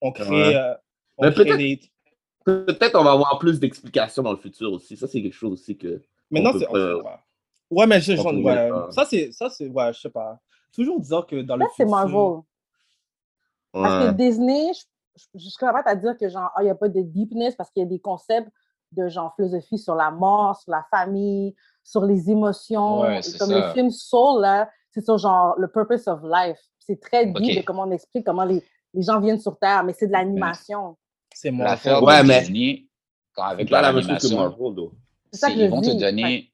S3: On crée,
S2: Ouais.
S3: euh, on
S2: Mais
S3: crée
S2: peut-être
S3: des...
S2: peut-être on va avoir plus d'explications dans le futur aussi. Ça, c'est quelque chose aussi que.
S3: Maintenant,
S2: on peut
S3: c'est... ouais. Ouais, mais je,
S2: peut
S3: ouais,
S2: pas-
S3: ça, c'est, ça, c'est, ouais, je sais pas. Toujours dire que dans le
S6: Ça, c'est. Marvel. Parce que
S2: Ouais.
S6: Disney, je, je, serais capable à dire que genre, ah, il n'y a pas de deepness parce qu'il y a des concepts de genre philosophie sur la mort, sur la famille, sur les émotions.
S7: Ouais,
S6: Et comme
S7: ça.
S6: le film Soul, là, c'est sur genre le purpose of life. C'est très deep
S7: Ok.
S6: de comment on explique comment les, les gens viennent sur Terre, mais c'est de l'animation.
S3: C'est
S7: L'affaire
S2: Ouais, mais-
S7: Disney, quand avec
S2: C'est pas
S7: leur
S2: la même chose que
S7: animation,
S2: Marvel, though.
S6: C'est ça que
S7: ils
S6: je
S7: vont te
S6: dis.
S7: donner,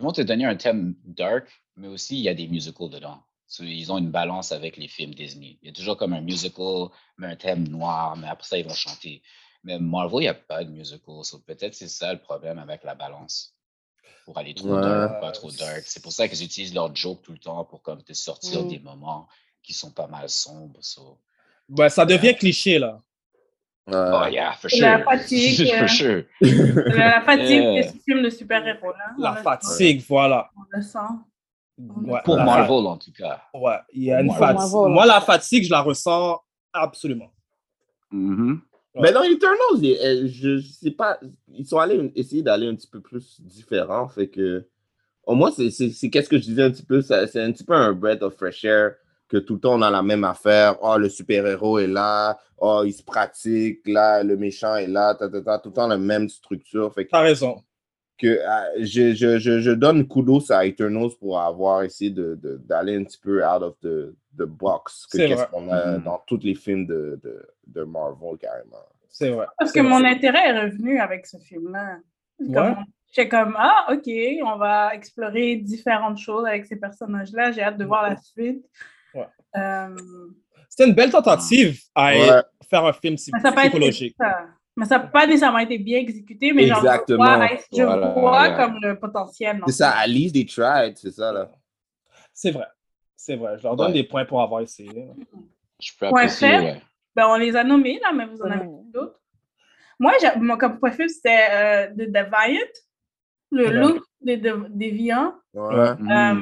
S7: ils vont te donner un thème dark, mais aussi il y a des musicals dedans. So, ils ont une balance avec les films Disney. Il y a toujours comme un musical, mais un thème noir, mais après ça, ils vont chanter. Mais Marvel, il n'y a pas de musical. So, peut-être c'est ça le problème avec la balance. Pour aller trop
S2: Ouais.
S7: dark, pas trop dark. C'est pour ça qu'ils utilisent leur joke tout le temps pour comme te sortir
S6: Mm.
S7: des moments qui sont pas mal sombres. So.
S3: Ouais, ça devient cliché, là.
S7: Oh yeah, for sure.
S5: La fatigue, euh,
S7: for sure.
S5: La, fatigue
S7: Yeah.
S5: de ce film de super-héros, là.
S3: La fatigue, voilà.
S5: On le sent.
S3: Ouais,
S7: Pour Marvel,
S3: fa-
S7: en tout cas.
S3: Ouais, il y a
S7: Pour
S3: une
S7: Marvel.
S3: fatigue.
S6: Marvel.
S3: Moi, la fatigue, je la ressens absolument.
S7: Mhm.
S2: Mais dans Eternals, euh, je, je sais pas, ils sont allés essayer d'aller un petit peu plus différent. Fait que, au moins, c'est qu'est-ce que je disais un petit peu, c'est un petit peu un breath of fresh air que tout le temps on a la même affaire. Oh, le super-héros est là, oh, il se pratique, là, le méchant est là, ta, ta, ta, tout le temps la même structure. Fait que,
S3: T'as raison.
S2: que, euh, je, je, je, je donne kudos à Eternals pour avoir essayé d'aller de, d'aller un petit peu out of the, the box que
S3: C'est
S2: qu'est-ce
S3: vrai.
S2: qu'on a dans tous les films de, de, de Marvel, carrément.
S3: C'est vrai.
S5: Parce
S3: C'est
S5: que
S3: vrai.
S5: mon intérêt est revenu avec ce film-là.
S3: Ouais.
S5: comme- J'étais comme, ah, OK, on va explorer différentes choses avec ces personnages-là. J'ai hâte de voir la suite.
S3: Ouais.
S5: Euh,
S3: C'était une belle tentative à
S2: Ouais.
S3: faire un film psychologique.
S5: Mais ça n'a pas nécessairement été bien exécuté, mais genre, je
S2: Exactement.
S5: vois, je
S7: Voilà,
S5: vois
S7: voilà.
S5: comme le potentiel.
S2: C'est ça, at least they tried, c'est ça, là.
S3: C'est vrai. C'est vrai. Je leur donne
S2: Ouais.
S3: des points pour avoir essayé.
S7: Je peux
S5: Ouais,
S7: apprécier,
S5: fait.
S7: ouais.
S5: Ben, on les a nommés, là, mais vous en avez d'autres? Moi, mon comme préféré, c'était euh, The Deviant, le
S3: Ouais.
S5: look des de, Déviants.
S2: Ouais.
S7: Mhm.
S5: Euh,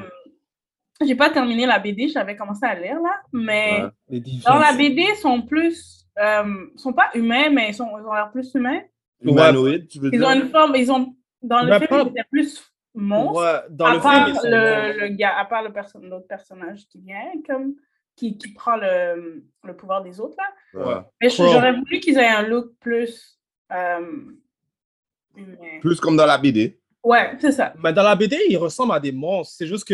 S5: j'ai pas terminé la BD, j'avais commencé à lire, là, mais
S2: Ouais.
S5: Dans la BD, ils sont plus, euh, sont pas humains, mais ils, sont, ils ont l'air plus humains.
S2: Humanoïde, tu veux
S5: Ils
S2: dire?
S5: ont une forme, ils ont, dans le
S3: Mais
S5: film,
S3: pas-
S5: ils étaient plus monstres.
S3: Ouais, dans
S5: à
S3: le
S5: part
S3: film, ils sont
S5: le, le gars, à part le perso- l'autre personnage qui vient, comme, qui, qui prend le, le pouvoir des autres, là.
S2: Ouais.
S5: Mais j'aurais voulu qu'ils aient un look plus euh, humain.
S2: Plus comme dans la BD.
S5: Ouais, c'est ça.
S3: Mais dans la BD, ils ressemblent à des monstres. C'est juste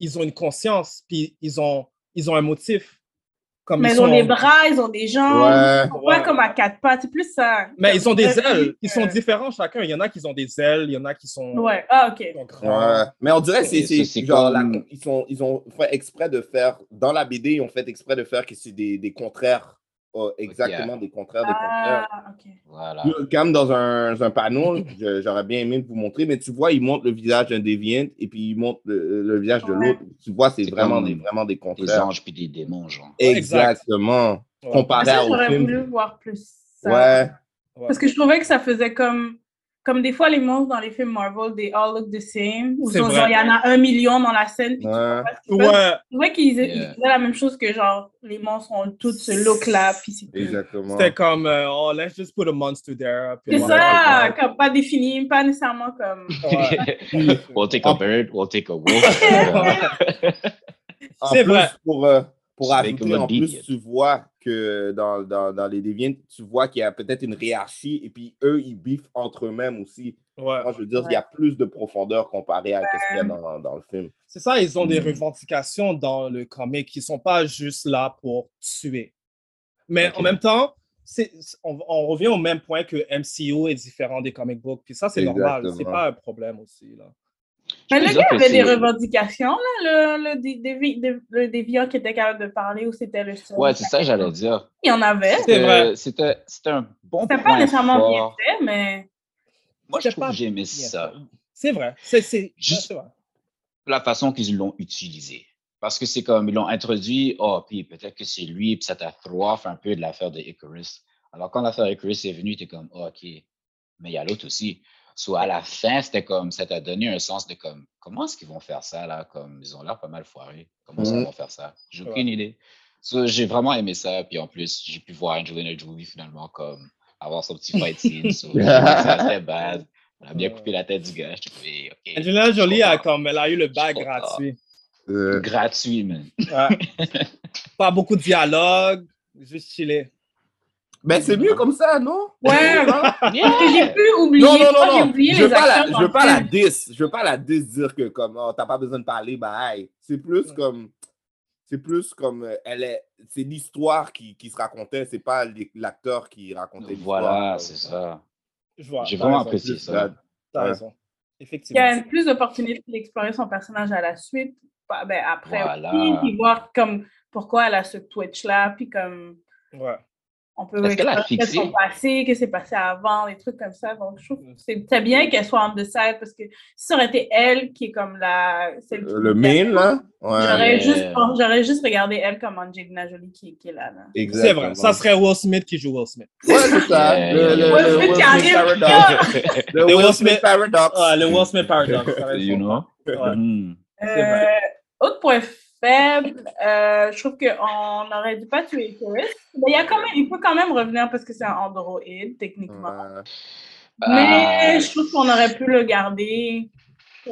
S3: qu'ils ont une conscience, puis ils ont, ils ont un motif. Comme
S5: Mais
S3: ils
S5: ils ont
S3: sont-
S5: des bras, ils ont des jambes.
S2: Ouais.
S5: Ils sont pas
S3: Ouais.
S5: comme à quatre pattes, c'est plus ça.
S3: Mais ils ont des ailes. Ils sont
S5: Euh,
S3: différents chacun. Il y en a qui ont des ailes, il y en a qui sont,
S5: Ouais, ah, ok.
S2: Ouais. Mais on dirait que c'est c'est genre, la- ils, sont, ils ont fait exprès de faire, dans la BD, ils ont fait exprès de faire que c'est des, des contraires. Euh, exactement des contraires des contraires.
S5: Ah, ok.
S7: Voilà.
S2: Là, Comme dans un, un panneau, j'aurais bien aimé vous montrer, mais tu vois, il montre le visage d'un déviant et puis il montre le, le visage de l'autre. Tu vois, c'est vraiment des, vraiment des
S7: Des
S2: contraires.
S7: anges puis des démons, genre.
S2: Exactement.
S3: Ouais.
S2: Comparé
S5: Ça,
S2: au
S5: j'aurais
S2: film.
S5: voulu voir plus ça.
S2: Ouais.
S3: Ouais.
S5: Parce que je trouvais que ça faisait comme. Comme des fois, les monstres dans les films Marvel, they all look the same. Ou genre, il y en a un million dans la scène. Puis tu
S2: Ouais.
S3: Ouais,
S5: qu'ils
S7: Yeah.
S5: faisaient la même chose que genre, les monstres ont tous ce. Puis c'est tout.
S2: Exactement.
S3: c'était comme, euh, oh, let's just put a monster there.
S5: C'est ça, comme pas défini, pas nécessairement comme.
S3: Ouais.
S7: we'll take a bird, we'll take a wolf.
S3: C'est vrai.
S2: Pour, euh, pour ajouter, en plus, tu vois que dans, dans, dans les Deviants, tu vois qu'il y a peut-être une hiérarchie et puis eux, ils biffent entre eux-mêmes aussi.
S3: Ouais.
S2: Moi, je veux dire, il y a plus de profondeur comparé à ce qu'il y a dans, dans le film.
S3: C'est ça, ils ont des
S7: Mm.
S3: revendications dans le comic qui sont pas juste là pour tuer. Mais en même temps, c'est- on, on revient au même point que MCU est différent des comic books. Puis ça, c'est normal. C'est
S2: Exactement.
S3: pas un problème aussi. Là.
S5: Mais le gars avait des revendications, là, le, le, le déviant qui était capable de parler ou c'était le seul.
S7: Ouais, c'est ça que j'allais dire.
S5: Il y en avait.
S7: C'était- un bon
S5: C'était
S7: point
S5: pas nécessairement bien
S7: fort.
S5: fait, mais.
S7: Moi, je trouve
S3: pas
S7: que j'ai aimé
S3: bien
S7: ça.
S3: fait. C'est vrai. C'est c'est-
S7: Juste-
S3: c'est vrai.
S7: La façon qu'ils l'ont utilisé. Parce que c'est comme, ils l'ont introduit, oh, puis peut-être que c'est lui, puis ça t'a throw off un peu de l'affaire de Icarus. Alors, quand l'affaire Icarus est venue, t'es comme, oh, OK, mais il y a l'autre aussi. So, à la fin, c'était comme, ça t'a donné un sens de comme, comment est-ce qu'ils vont faire ça, là? Comme, ils ont l'air pas mal foirés. Comment est-ce qu'ils
S2: Mhm.
S7: vont faire ça? J'ai
S3: Ouais.
S7: aucune idée. So, j'ai vraiment aimé ça. Puis en plus, j'ai pu voir Angelina Jolie finalement comme avoir son petit fight scene. So, assez bad. On a bien coupé la tête du gars. J'étais comme, hey, OK.
S3: Angelina Jolie, a, comme, elle a eu le bac gratuit.
S2: Euh,
S7: Gratuit, man.
S3: Ouais. Pas beaucoup de dialogue, juste chiller.
S2: Ben, c'est mieux comme ça, non?
S5: Ouais, parce que j'ai pu oublier.
S2: Non, non, non,
S5: j'ai
S2: non.
S5: oublié
S2: Je veux pas la, je veux pas la
S5: film.
S2: dis. Je veux pas la dis dire que comme oh, t'as pas besoin de parler, bye. C'est plus comme c'est plus comme euh, elle est c'est l'histoire qui, qui se racontait, c'est pas l'acteur qui racontait l'histoire.
S7: Voilà, c'est ça.
S3: Je vois.
S7: J'ai vraiment apprécié
S2: Plus
S7: ça.
S3: T'as
S2: Ouais.
S3: raison.
S5: Il y
S3: Effectivement.
S5: a plus d'opportunités d'explorer son personnage à la suite, ben, après
S7: Voilà.
S5: aussi, puis voir comme pourquoi elle a ce Twitch-là, puis comme
S3: Ouais.
S5: On peut
S7: Est-ce qu'elle a
S5: explorer
S7: fixé?
S5: son passé, que c'est passé avant, des trucs comme ça. Donc, je trouve que c'est bien qu'elle soit en side parce que si ça aurait été elle qui est comme la. celle qui-
S2: Le main là? Ouais.
S5: J'aurais juste, j'aurais juste regardé elle comme Angelina Jolie qui, qui est là. là.
S3: C'est vrai. Ça serait Will Smith qui joue Will Smith.
S2: Ouais, c'est ça.
S7: Yeah,
S2: Le,
S7: yeah,
S2: le,
S7: yeah.
S2: le
S5: Will Smith qui arrive.
S2: paradox. Le Will Smith paradox.
S3: Ah, le Will Smith Paradox.
S7: You know?
S3: Ouais. C'est
S5: Euh,
S3: vrai.
S5: autre point faible, euh, je trouve qu'on n'aurait dû pas tuer Icarus. Mais il, y a quand même, il peut quand même revenir parce que c'est un androïde, techniquement.
S2: Ouais.
S5: Mais
S7: Ah,
S5: je trouve qu'on aurait pu le garder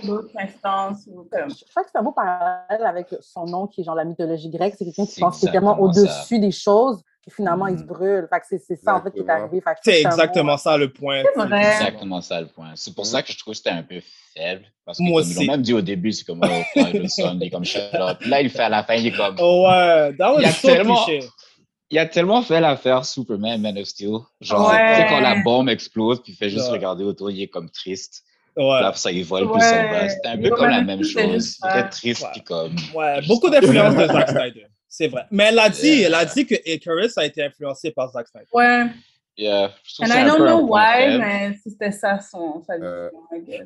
S5: pour d'autres instances. Ou comme...
S6: Je crois que c'est un beau parallèle avec son nom qui est genre la mythologie grecque. C'est quelqu'un qui pense qu'il est tellement
S7: exactement ça.
S6: au-dessus des choses et finalement il se
S7: Mhm.
S6: brûle. Fait que c'est c'est ça en fait qui est
S2: Exactement.
S6: arrivé. Fait que
S3: C'est exactement ça le point.
S5: C'est
S7: exactement ça le point. C'est pour ça que je trouve que c'était un peu faible. Parce que
S3: Moi
S7: comme ils
S3: aussi.
S7: l'ont même dit au début, c'est comme, oh, Ferguson, il est comme shut up. Là, il fait à la fin, il est comme,
S3: Oh, ouais, that
S7: Il y a
S3: was so
S7: tellement-
S3: cliché.
S7: il a tellement fait l'affaire Superman, Man of Steel. Genre,
S5: Ouais.
S7: tu sais, quand la bombe explose, puis il fait juste
S3: Ouais.
S7: regarder autour, il est comme triste.
S3: Ouais.
S7: Là, ça, vole. C'était un peu
S5: Ouais,
S7: comme la même
S5: c'est
S7: chose.
S5: ça.
S7: triste,
S3: Ouais.
S7: puis comme.
S3: Ouais, beaucoup d'influence de Zack Snyder. C'est vrai. Mais elle a dit,
S7: Yeah.
S3: elle a dit que Icarus a été influencé par Zack Snyder.
S5: Ouais.
S7: Yeah, je
S5: And
S7: c'est
S5: I don't know why, mais c'était ça son, vision,
S2: Euh.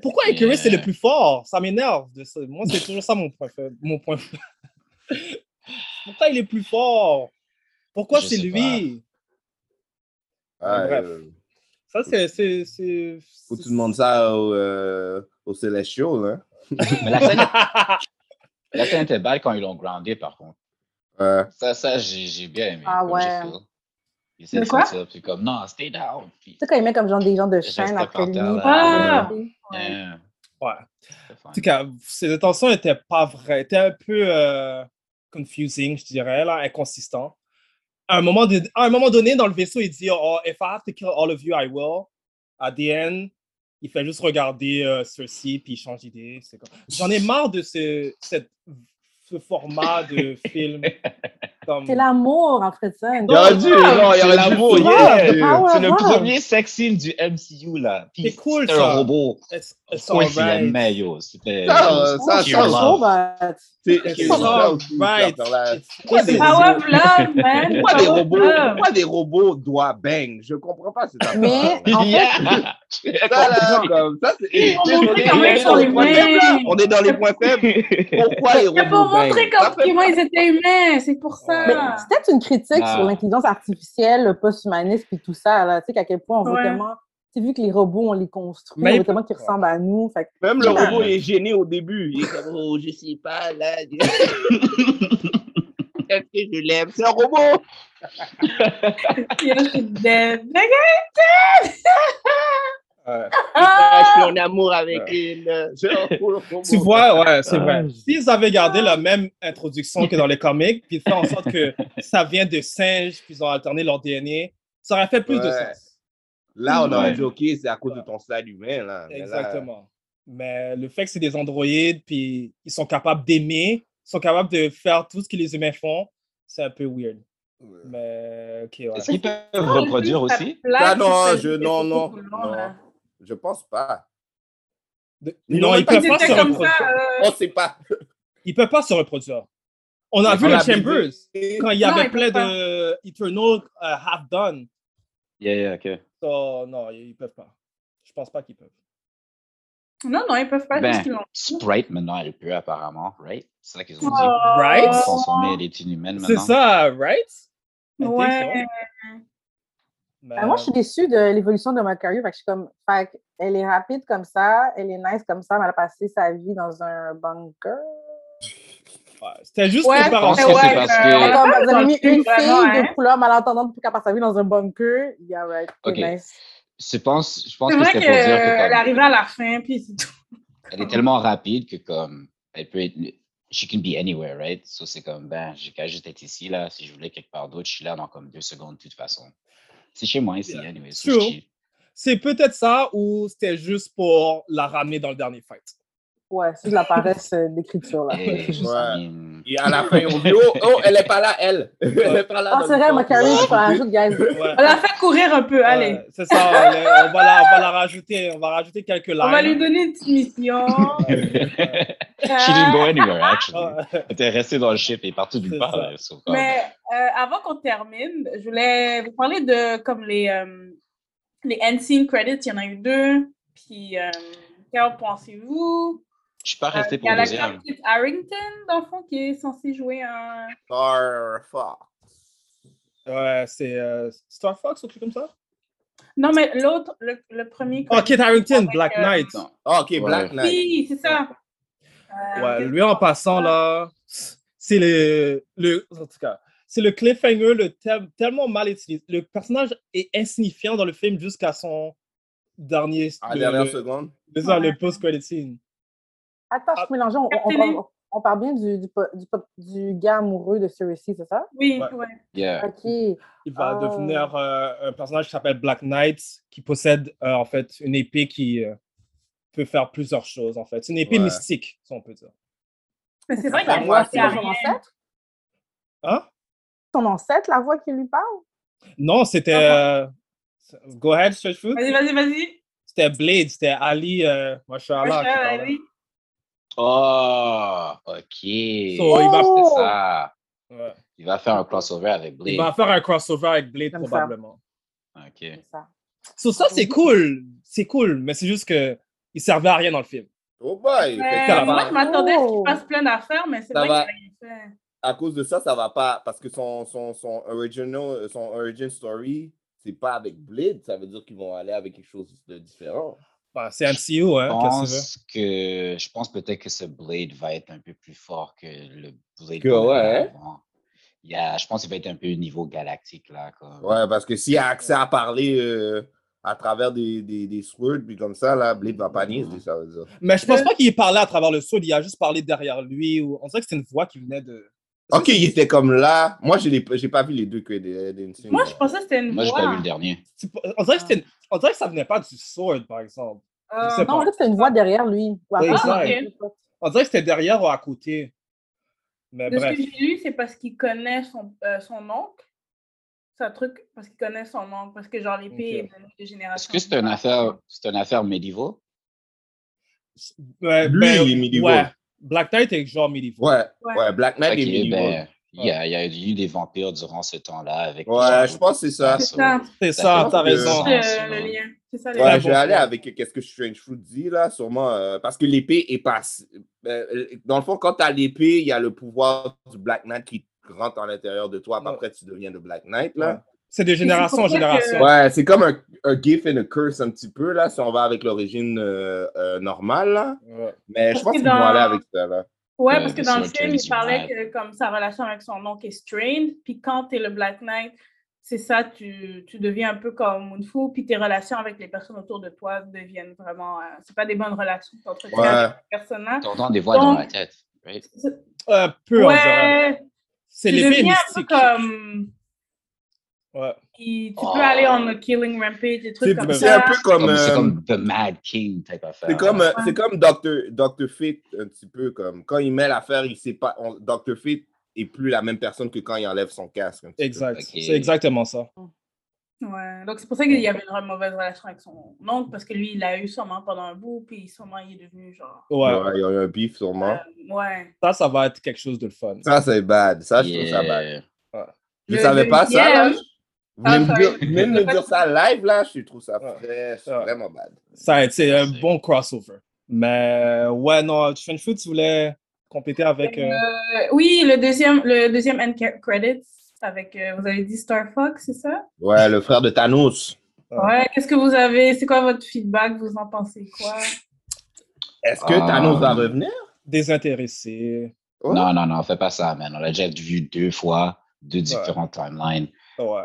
S3: Pourquoi Icarus
S7: Yeah.
S3: est le plus fort? Ça m'énerve. de ça. Moi, c'est toujours ça mon point faible. Mon point. Pourquoi il est plus fort? Pourquoi c'est lui? Bref.
S2: euh,
S3: Ça, c'est. c'est- c'est-
S2: faut que tu demandes ça au, euh, au Celestial, hein?
S7: Mais la scène, la scène était belle quand ils l'ont groundé, par contre.
S2: Ouais.
S7: Ça, ça j'ai j'ai bien aimé.
S6: Ah ouais.
S7: j'ai fait. Il essaie
S5: De
S7: de
S5: quoi?
S7: sortir, puis comme, non, stay down. Puis,
S6: Tu sais, quand il met comme genre des gens de chaîne après lui.
S5: Ah!
S6: puis-
S7: yeah,
S3: Ouais. En tout cas, ses intentions n'étaient pas vraies. étaient un peu euh, confusing, je dirais, là, inconsistant. À un, moment de- à un moment donné, dans le vaisseau, il dit oh, If I have to kill all of you, I will. At the end, il fait juste regarder euh, Cersei puis il change d'idée. C'est comme- J'en ai marre de ce, cette- ce format de film. Comme...
S6: C'est l'amour en fait ça.
S2: Il aurait dû, non, il
S7: C'est
S2: aurait dû
S7: l'amour, yeah.
S6: Ah ouais,
S7: C'est le premier sex scene du MCU, là.
S3: C'est cool,
S7: c'était un
S3: ça.
S7: robot.
S3: It's,
S7: Of
S3: it's
S7: course, il
S3: alright.
S7: aimait, yo. C'était.
S2: Ça, euh, ça, ça. C'est
S3: It's
S2: c'est
S5: Power of love, man!
S2: pourquoi des
S5: of
S2: robots, pourquoi des robots doivent bang? Je comprends pas cette
S6: Mais
S2: affaire.
S6: en fait,
S7: Yeah.
S2: Ça, là, comme, ça, c'est. On est dans les points faibles, là.
S5: humains.
S2: On est dans les points faibles. Pourquoi les robots
S5: C'est pour montrer comment ils étaient humains, c'est pour ça.
S6: mais c'est peut-être une critique
S7: Ah.
S6: sur l'intelligence artificielle, le post-humanisme et tout ça. Là. Tu sais, qu'à quel point on veut tellement. Vu que les robots, on les construit, veut tellement qu'ils ressemblent à nous. Fait
S2: Même le
S6: Ah.
S2: robot est gêné au début. Il est comme, oh, je sais pas, là. Est-ce que je l'aime? C'est un robot!
S5: Je suis dead.
S3: Ouais.
S2: Je suis en amour avec elle. C'est un robot.
S3: Tu vois, ouais, c'est
S7: Ah.
S3: vrai. S'ils avaient gardé la même introduction que dans les comics, puis fait en sorte que ça vient de singes, puis ils ont alterné leur DNA, ça aurait fait plus de sens.
S2: Là, on aurait dit, OK, c'est à cause de ton stade humain. Là. Mais là-
S3: Exactement. Mais le fait que c'est des androïdes, puis ils sont capables d'aimer, ils sont capables de faire tout ce que les humains font, c'est un peu weird. Mais, ok, ouais.
S7: Est-ce qu'ils peuvent reproduire aussi?
S2: Ah non, je, non, non, non. Je pense pas.
S3: De-
S2: Ils
S3: Non,
S2: l'ont
S3: ils peuvent pas se reproduire.
S5: ça. euh,
S2: On sait pas.
S3: Ils peuvent pas se reproduire. On a
S2: Mais
S3: vu le
S2: la
S3: Chambers, quand il y
S5: Non,
S3: avait plein
S5: pas.
S3: de Eternal euh, Half Done.
S7: Yeah, yeah, ok.
S3: So, non, ils peuvent pas. Je pense pas qu'ils peuvent.
S5: Non, non, ils peuvent pas
S7: Ben,
S5: qu'ils.
S7: Sprite, maintenant, elle peut apparemment, right? C'est ça qu'ils ont dit.
S5: Oh.
S3: Right?
S7: Consommer des inhumaines
S3: C'est
S7: maintenant.
S3: ça, right?
S5: Ouais.
S3: Mais,
S6: Ben, moi, je suis déçue de l'évolution de Macari. Fait que je suis comme, fait elle est rapide comme ça, elle est nice comme ça, mais elle a passé sa vie dans un bunker.
S3: Ouais, C'était juste
S5: Ouais,
S3: pour faire
S7: Je
S3: en
S7: pense que c'est parce que.
S6: Comme, vous avez mis une fille
S5: hein?
S6: de couleur malentendante pour qu'elle passe sa vie dans un bunker. Yeah, right. C'est
S7: Ok.
S6: nice.
S7: Je pense, je pense que
S5: vrai
S7: c'était pour dire que
S5: qu'elle
S7: comme,
S5: arrivait à la fin, puis c'est tout.
S7: elle est tellement rapide que comme elle peut être she can be anywhere, right? So c'est comme ben j'ai qu'à juste être ici là. Si je voulais quelque part d'autre, je suis là dans comme deux secondes de toute façon. C'est chez moi ici,
S3: Yeah.
S7: anyway. So.
S3: C'est peut-être ça ou c'était juste pour la ramener dans le dernier fight.
S6: Ouais, c'est de la paresse euh, d'écriture, là.
S7: Et,
S2: Ouais. Et à la fin, on dit Oh, oh elle est pas là, elle. elle est pas là.
S6: Ah, c'est vrai, Macari,
S2: temps.
S6: je te rajoute, guys.
S3: Ouais.
S5: On l'a fait courir un peu, allez.
S3: Ouais, c'est ça. on, la- on va la, on va la rajouter. On va rajouter quelques lines.
S5: On va lui donner une petite mission.
S7: she didn't go anywhere actually. Elle était restée dans le ship et partout
S3: C'est
S7: nulle part. là. Comme-
S5: Mais euh, avant qu'on termine, je voulais vous parler de comme les, euh, les end scene credits. Il y en a eu deux. Puis, euh, qu'en pensez-vous?
S7: Je suis pas
S5: Euh,
S7: resté
S5: Il y
S7: pour
S5: a
S7: le deuxième.
S5: Kit Harington, dans le fond, qui est censé jouer un.
S2: Star Fox.
S3: Ouais, c'est euh, Star Fox ou quelque chose comme ça?
S5: Non, mais l'autre, le, le premier.
S3: Oh, Kit Harington,
S5: Avec,
S3: Black
S5: euh,
S3: Knight.
S2: Ah, ok,
S7: Ouais.
S2: Black Knight.
S5: Oui, c'est ça. Euh,
S3: Ouais, lui en passant là, c'est le, le, en tout cas, c'est le cliffhanger, le thème tellement mal utilisé. Le personnage est insignifiant dans le film jusqu'à son dernier,
S2: À la dernière
S3: le-
S2: seconde.
S3: c'est ça, le post-credit scene.
S6: Attends, je suis mélangée. On, parle, on parle bien du, du, du, gars amoureux de Cersei, c'est ça?
S5: Oui,
S3: Ouais.
S5: ouais.
S7: Yeah.
S6: Ok.
S3: Il va
S6: Ah.
S3: devenir euh, un personnage qui s'appelle Black Knight, qui possède euh, en fait une épée qui euh, peut faire plusieurs choses en fait. C'est une épée
S2: Ouais.
S3: mystique, si on peut dire.
S5: Mais c'est vrai
S6: La
S5: qu'il
S6: voix,
S5: a
S6: c'est
S5: à
S6: son ancêtre?
S3: Hein?
S6: Son ancêtre, la voix qui lui parle?
S3: Non, c'était. euh, Go ahead, Stretch Food.
S5: Vas-y, vas-y, vas-y.
S3: C'était Blade, c'était Ali, euh, Mashallah.
S5: oui.
S7: Oh, ok.
S3: So, il va-
S7: C'est
S6: Oh!
S7: ça.
S3: Ouais.
S7: Il va faire un crossover avec Blade.
S3: Il va faire un crossover avec Blade
S6: Comme ça.
S3: probablement.
S7: Ok.
S6: C'est ça.
S3: So, ça, c'est cool. C'est cool, mais c'est juste que il servait à rien dans le film.
S2: Oh boy.
S5: Moi, je m'attendais à ce
S6: Oh.
S5: qu'il fasse plein d'affaires, mais c'est
S2: Ça
S5: vrai
S2: va.
S5: qu'il a rien fait.
S2: à cause de ça, ça va pas. Parce que son, son, son, original, son origin story, c'est pas avec Blade. Ça veut dire qu'ils vont aller avec quelque chose de différent.
S3: Bah, c'est MCU, hein,
S7: Je pense que je pense peut-être que ce Blade va être un peu plus fort que le Blade
S2: Que
S7: qu'on
S2: ouais,
S7: avait avant. Il y a, je pense qu'il va être un peu au niveau galactique là. Comme...
S2: Ouais, parce que s'il a accès à parler euh, à travers des, des, des swords, puis comme ça, là, Blade va pas ça veut dire.
S3: Mais je pense pas qu'il ait parlé à travers le sol, il a juste parlé derrière lui. Ou... On dirait que c'était une voix qui venait de.
S2: Ok, il était comme là. Moi, je l'ai- j'ai pas vu les deux que des, des
S5: Moi, je pensais que c'était une
S7: Moi, j'ai
S5: voix.
S7: pas vu le dernier.
S3: On dirait, que c'était une- on dirait que ça venait pas du sword, par exemple.
S5: Euh,
S3: Je
S6: Non,
S3: pas.
S6: en fait, c'est une voix derrière lui.
S5: Ah.
S3: On dirait que c'était derrière ou à côté. Mais
S5: De ce
S3: bref.
S5: que j'ai lu, c'est parce qu'il connaît son, euh, son oncle. C'est un truc parce qu'il connaît son oncle. Parce que, genre, l'épée
S3: Ok.
S5: est de génération.
S7: Est-ce que c'est une affaire, c'est une affaire médiévale?
S3: Ouais,
S2: Lui,
S3: ben,
S2: il est medieval.
S3: ouais. Black Knight est genre medieval.
S2: Ouais,
S5: Ouais.
S2: ouais, Black Knight est medieval.
S7: ben, il y, a, il y a eu des vampires durant ce temps-là avec.
S2: Ouais, je pense que c'est ça.
S5: C'est ça.
S3: C'est t'as raison.
S7: sens.
S5: Le, le lien. C'est ça, le
S2: Ouais, je vais aller avec qu'est-ce que Strange Fruit dit là, sûrement. euh, parce que l'épée est pas. euh, dans le fond, quand tu as l'épée, il y a le pouvoir du Black Knight qui rentre à l'intérieur de toi. Après, tu deviens le Black Knight. Là.
S3: C'est de génération en
S5: que-
S3: génération.
S2: Ouais, c'est comme un, un gift and a curse un petit peu, là, si on va avec l'origine euh, euh, normale. Là.
S3: Ouais.
S2: Mais je pense
S5: que
S2: qu'ils vont
S5: dans-
S2: aller avec ça. Là.
S5: Ouais,
S7: Euh,
S5: parce que
S7: The
S5: dans le film, il parlait que comme sa relation avec son oncle est strained, puis quand tu es le Black Knight, c'est ça, tu, tu deviens un peu comme Moonfu, puis tes relations avec les personnes autour de toi deviennent vraiment... euh, c'est pas des bonnes relations entretiens
S2: Ouais.
S5: avec ces personnes-là.
S7: T'entends des voix dans la tête. right?
S3: Un peu.
S5: Ouais,
S3: C'est
S5: un peu
S3: mystique.
S5: comme...
S3: Ouais.
S5: puis tu
S7: Oh.
S5: peux aller en a killing rampage, des trucs comme
S3: vrai.
S2: C'est un
S5: ça.
S2: peu comme.
S7: C'est
S2: euh,
S7: comme The Mad King type affaire.
S2: C'est comme,
S7: là.
S2: euh, c'est comme Dr. Dr. Fate, un petit peu comme. Quand il met l'affaire, il sait pas. on- Dr. Fate est plus la même personne que quand il enlève son casque.
S3: Exact. C'est exactement ça.
S5: Ouais, donc c'est pour ça qu'il y avait une mauvaise relation avec son oncle, parce que lui, il l'a eu sûrement pendant un bout, puis sûrement il est devenu genre...
S3: Ouais.
S2: Ouais, il y a eu un beef sûrement.
S5: euh, ouais.
S3: Ça, ça va être quelque chose de fun.
S2: Ça, c'est bad. Ça, je trouve ça bad.
S7: Yeah.
S2: Je
S5: Le
S2: savais pas ça, là.
S5: Ah,
S2: me
S5: sorry.
S2: dire- vous venez de me dire ça live, là. Je trouve ça
S3: Ouais.
S2: très, c'est
S3: Ouais.
S2: vraiment bad.
S3: Ça c'est un bon crossover. Mais ouais, non, Fun Food, tu voulais compléter avec. euh,
S5: Euh, oui, le deuxième, le deuxième end credits, avec, euh, vous avez dit Star Fox, c'est ça?
S2: Ouais, le frère de Thanos.
S5: Ouais, qu'est-ce que vous avez, c'est quoi votre feedback? Vous en pensez quoi?
S2: Est-ce que
S7: Ah.
S2: Thanos va revenir?
S3: Désintéressé.
S2: Ouais.
S7: Non, non, non, fais pas ça, man. On l'a déjà vu deux fois, deux différentes timelines.
S3: Ouais.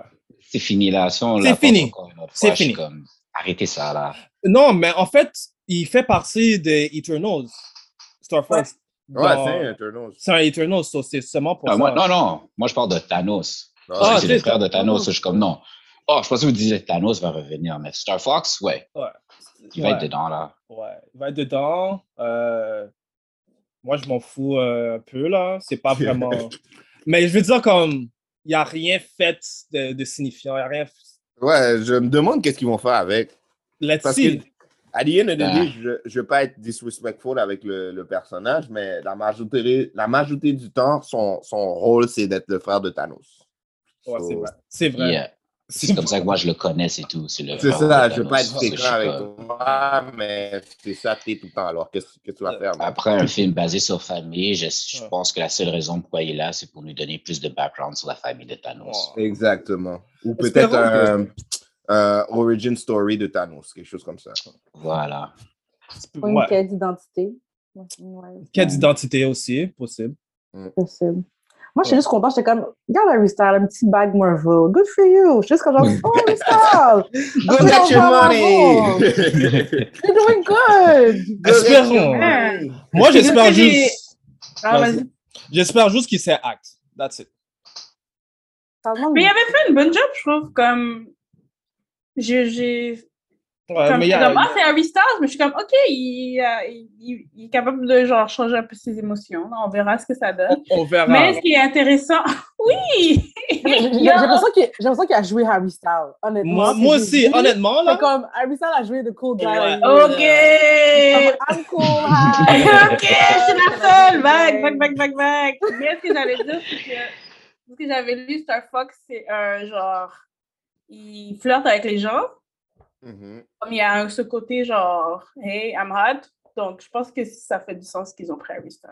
S7: C'est fini là. Si
S3: C'est fini. C'est fini.
S7: comme, arrêtez ça là.
S3: Non, mais en fait, il fait partie des Eternals. Star Fox.
S2: Ouais, c'est un Eternals.
S3: C'est un Eternals, so c'est seulement pour
S7: Ah,
S3: ça.
S7: moi, non, non, moi je parle de Thanos.
S2: Ah,
S7: que
S3: Ah,
S7: c'est le frère de
S3: Thanos.
S7: Je suis comme, non. Oh, je pensais que vous disiez Thanos va revenir, mais Star Fox, ouais,
S3: Ouais.
S7: il va
S3: Ouais.
S7: être dedans là.
S3: Ouais, il va être dedans. Euh, Moi, je m'en fous euh, un peu, là. C'est pas vraiment... Mais je veux dire, comme, n'y a rien fait de, de signifiant. Il n'y a rien...
S2: Ouais, je me demande qu'est-ce qu'ils vont faire avec.
S3: Let's
S2: Parce
S3: see.
S2: que, à the end of the
S7: Ah.
S2: day, je ne veux pas être disrespectful avec le, le personnage, mais la majorité, la majorité du temps, son, son rôle, c'est d'être le frère de Thanos.
S3: Ouais, c'est vrai. C'est vrai.
S7: Yeah. C'est comme ça que moi je le connais, c'est tout. C'est
S2: C'est ça, je veux pas être
S7: suis
S2: avec toi, mais c'est ça t'es tout le temps. Alors, qu'est-ce que tu vas faire?
S7: Après un film basé sur famille, je, je pense que la seule raison pourquoi il est là, c'est pour nous donner plus de background sur la famille de Thanos.
S2: Exactement. Ou peut-être
S3: Espérons que-
S2: un, un origin story de Thanos, quelque chose comme ça.
S7: Voilà.
S6: Ou une
S3: Ouais.
S6: quête d'identité. Ouais,
S3: Quête d'identité aussi, possible.
S6: possible. Moi, je suis juste contente. J'étais comme, regarde Harry Styles, un petit bag Marvel. Good for you. Je suis juste comme, genre, oh, Harry Styles.
S2: Go
S6: Oh,
S2: get your money!
S6: You're doing good.
S3: Espérons. Moi, j'espère juste...
S5: Ah,
S3: Vas-y. J'espère juste qu'il sait act. That's it.
S5: Mais il avait fait une bonne job, je trouve, comme... J'ai...
S3: Ouais,
S5: comme,
S3: mais a-
S5: ah, c'est Harry Styles, mais je suis comme, OK, il, euh, il- il est capable de, genre, changer un peu ses émotions. là. On verra ce que ça donne.
S3: on verra.
S5: Mais ce qui est intéressant... Oui!
S6: J'ai l'impression qu'il j'ai l'impression qu'il a joué Harry Styles, honnêtement.
S3: Moi, moi aussi, honnêtement, là.
S6: C'est comme Harry Styles a joué The Cool Guy.
S3: Ouais.
S5: OK!
S6: I'm cool, hi.
S5: OK, je suis la seule! Back, back, back, back, back! Mais ce que j'allais dire, c'est que ce que j'avais lu, Star Fox, c'est un genre... Il flirte avec les gens.
S2: Mhm.
S5: Comme il y a ce côté genre, hey, I'm hot. Donc, je pense que ça fait du sens qu'ils ont pris Harry Styles.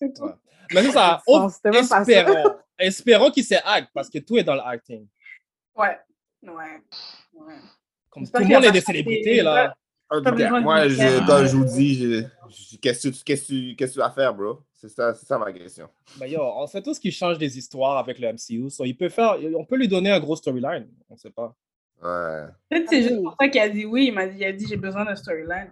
S5: C'est tout.
S3: Ouais. Mais c'est ça. Oh,
S6: c'était même pas ça.
S3: espérons. espérons qu'il sait act parce que tout est dans le acting.
S5: Ouais. Ouais. ouais.
S3: Comme
S5: J'espère
S3: tout le monde est des
S5: de-
S3: célébrités, là.
S2: Moi, je, comme je vous dis, je- je- qu'est-ce que tu- qu'est-ce que tu qu'est-ce que tu vas faire, bro? C'est ça, c'est ça ma question.
S3: Ben yo, on sait tous qu'il change des histoires avec le MCU. So il peut faire, on peut lui donner un gros storyline. On sait pas.
S2: Ouais.
S5: Peut-être c'est juste pour ça qu'il a dit oui. Il m'a dit, il a dit j'ai besoin d'un storyline.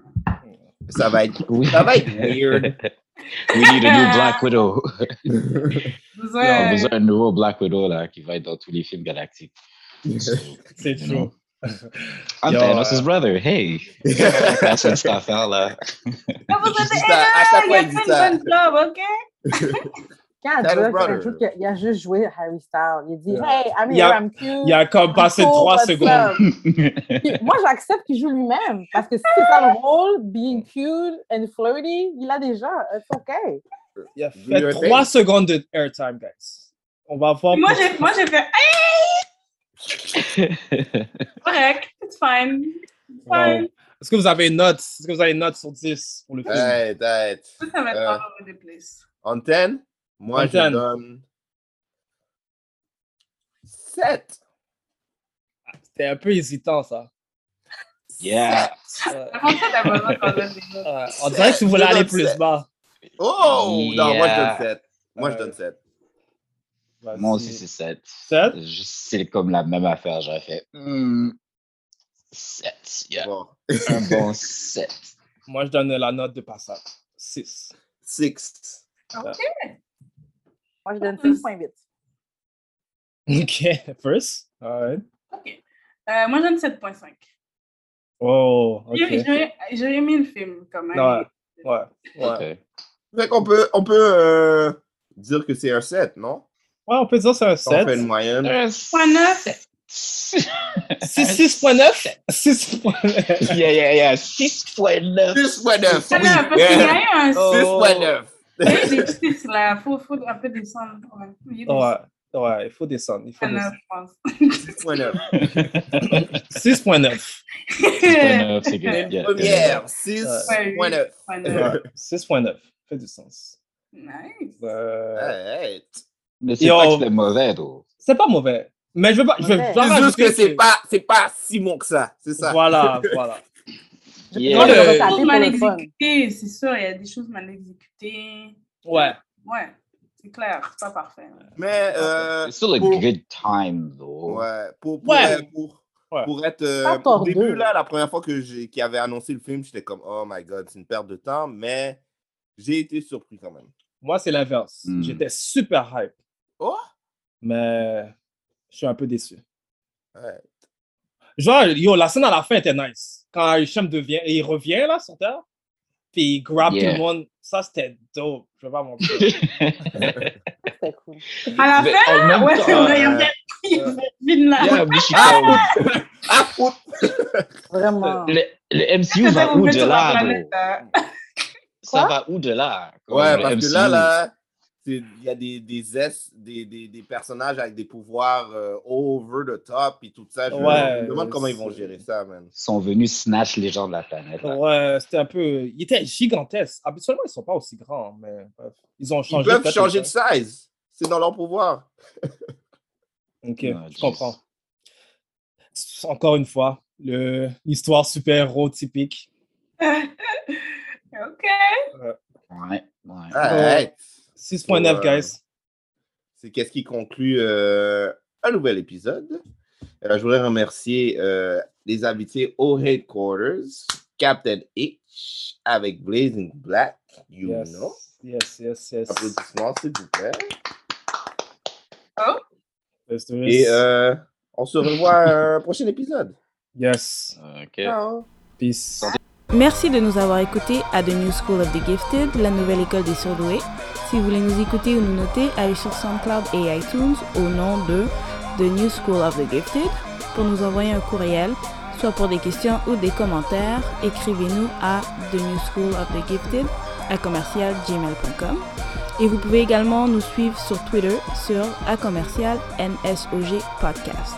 S2: Ça va être,
S7: Oui.
S2: ça va être weird.
S7: We need a new Black Widow. on a
S5: Besoin.
S7: d'un nouveau Black Widow là, qui va être dans tous les films galactiques.
S3: C'est true.
S7: I'm
S3: Yo,
S7: Thanos'
S3: euh,
S7: brother. Hey! That's what affaire là.
S5: Ah, vous êtes-
S2: dis
S5: Eh
S2: ça, à
S5: là,
S2: chaque dit
S5: OK?
S6: Quand il a- juste joué Harry Styles. Il a dit,
S3: Yeah.
S6: hey, I'm here,
S3: a-
S6: I'm cute.
S3: Il a comme passé
S6: cool,
S3: trois
S6: what's
S3: secondes.
S6: Puis moi, j'accepte qu'il joue lui-même. Parce que si c'est ça le rôle, being cute and flirty, il a déjà. It's okay.
S3: Il a fait trois
S2: thing.
S3: secondes de airtime, guys. On va voir.
S5: Moi, j'ai moi, j'ai fait, hey, correct, it's fine. It's fine.
S3: Bon. Est-ce que vous avez une note? Est-ce que vous avez une note sur 10 pour le film?
S2: Ouais, tête.
S5: Ça, va être
S2: Euh,
S5: all over the place.
S2: En 10, moi, je
S3: 10.
S2: donne 7.
S3: C'était un peu hésitant, ça.
S7: Yeah!
S3: Ouais. Ouais. On dirait que tu voulais aller plus bas.
S2: Oh! Non, moi, je
S7: Yeah.
S2: donne 7. Moi, je donne 7.
S3: Vas-y.
S7: Moi aussi, c'est 7.
S3: Sept?
S7: C'est comme la même affaire. J'aurais fait 7. Yeah.
S2: Bon.
S7: Un bon 7.
S3: Moi, je donne la note de passage. 6.
S2: 6.
S5: OK.
S6: Moi, je donne 6.8.
S3: OK. First? Alright.
S5: OK. Euh, moi, je donne 7.5.
S3: Oh, OK.
S5: J'ai- aimé le film, quand même.
S3: Ouais. Ouais. Ouais.
S7: Ok.
S2: Fait qu'on peut, on peut euh, dire que c'est un 7, non?
S3: Ouais, on peut dire que c'est un
S2: Si on fait
S3: 7.
S2: une moyenne.
S7: Un
S5: 6.9.
S3: 6.9? 6.9.
S7: Yeah, yeah, yeah. 6.9.
S2: 6.9.
S5: Ça, là, parce qu'il y a eu un
S3: Oh.
S2: 6.9.
S5: Il y a des 6 là. Faut, faut un peu descendre. Ouais. Il
S3: Ouais. Ouais, il faut descendre. Il faut
S5: 6.9,
S3: descendre.
S5: je pense.
S2: 6.9.
S3: 6.9.
S7: 6.9, c'est good. Yeah.
S2: Première, 6.9.
S5: Ouais.
S3: Ouais. 6.9. Fait du sens.
S5: Nice.
S3: Euh,
S2: Alright.
S7: Mais c'est pas que c'était mauvais, though.
S3: C'est pas mauvais. Mais je veux pas. Je veux
S2: C'est juste que c'est pas, c'est pas si bon que ça. C'est ça.
S3: Voilà, voilà.
S7: Yeah.
S3: Non,
S5: a
S3: le-
S5: des choses mal exécutées, c'est sûr, il y a des choses mal exécutées.
S3: Ouais.
S5: Ouais, c'est clair, c'est pas parfait.
S2: Mais euh,
S7: It's still a
S2: pour-
S7: good time, though.
S2: Ouais, pour, pour,
S3: Ouais.
S2: euh, pour,
S3: Ouais.
S2: pour être. euh, au début, là, la première fois que j'ai qu'il avait annoncé le film, j'étais comme, oh my god, c'est une perte de temps, mais j'ai été surpris quand même.
S3: Moi, c'est l'inverse.
S7: Hmm.
S3: J'étais super hype.
S2: Oh!
S3: Mais je suis un peu déçu.
S2: Ouais.
S3: Genre, yo, la scène à la fin était nice. Quand Hicham devient, il revient là sur Terre, puis il grab
S7: Yeah.
S3: tout le monde. Ça, c'était dope. Je vais pas mentir.
S6: C'était cool.
S5: À la
S7: Mais
S5: fin,
S7: en même
S5: ouais, c'est vrai, il y a
S2: euh,
S5: il peut-être une là.
S7: Yeah,
S2: Ah, oh,
S6: Vraiment.
S7: le, le MCU va où de là,
S5: euh.
S7: Ça va où de là?
S2: Ouais,
S7: le
S2: parce que là, là, il y a des, des, S, des, des, des personnages avec des pouvoirs euh, over the top et tout ça. Je,
S3: Ouais,
S2: je me demande comment ils vont gérer ça, man.
S7: sont venus snatch les gens de la planète. là.
S3: Ouais, c'était un peu. Il était gigantesque. Habituellement, ils sont pas aussi grands, mais bref. Ils ont
S2: Ils
S3: changé.
S2: peuvent
S3: peut-être
S2: changer de size. C'est dans leur pouvoir.
S3: Ok,
S7: Ah,
S3: je comprends. Encore une fois, le- l'histoire super-héros typique.
S5: ok.
S7: Ouais, ouais.
S2: Alright.
S3: 6.9,
S2: Ouais.
S3: guys.
S2: C'est qu'est-ce qui conclut euh, un nouvel épisode. Euh, je voudrais remercier euh, les invités au Headquarters, Captain H avec Blazing Black, you
S3: Yes,
S2: know.
S3: yes, yes, yes.
S2: Applaudissements, s'il vous plaît.
S3: Do
S2: Et euh, on se revoit à un prochain épisode.
S3: Yes.
S7: Ok.
S2: Ciao.
S3: Peace.
S8: Merci de nous avoir écoutés à The New School of the Gifted, la nouvelle école des surdoués. Si vous voulez nous écouter ou nous noter, allez sur SoundCloud et iTunes au nom de The New School of the Gifted. Pour nous envoyer un courriel, soit pour des questions ou des commentaires, écrivez-nous à The New School of the Gifted à commercialgmail.com. Et vous pouvez également nous suivre sur Twitter sur à Podcast.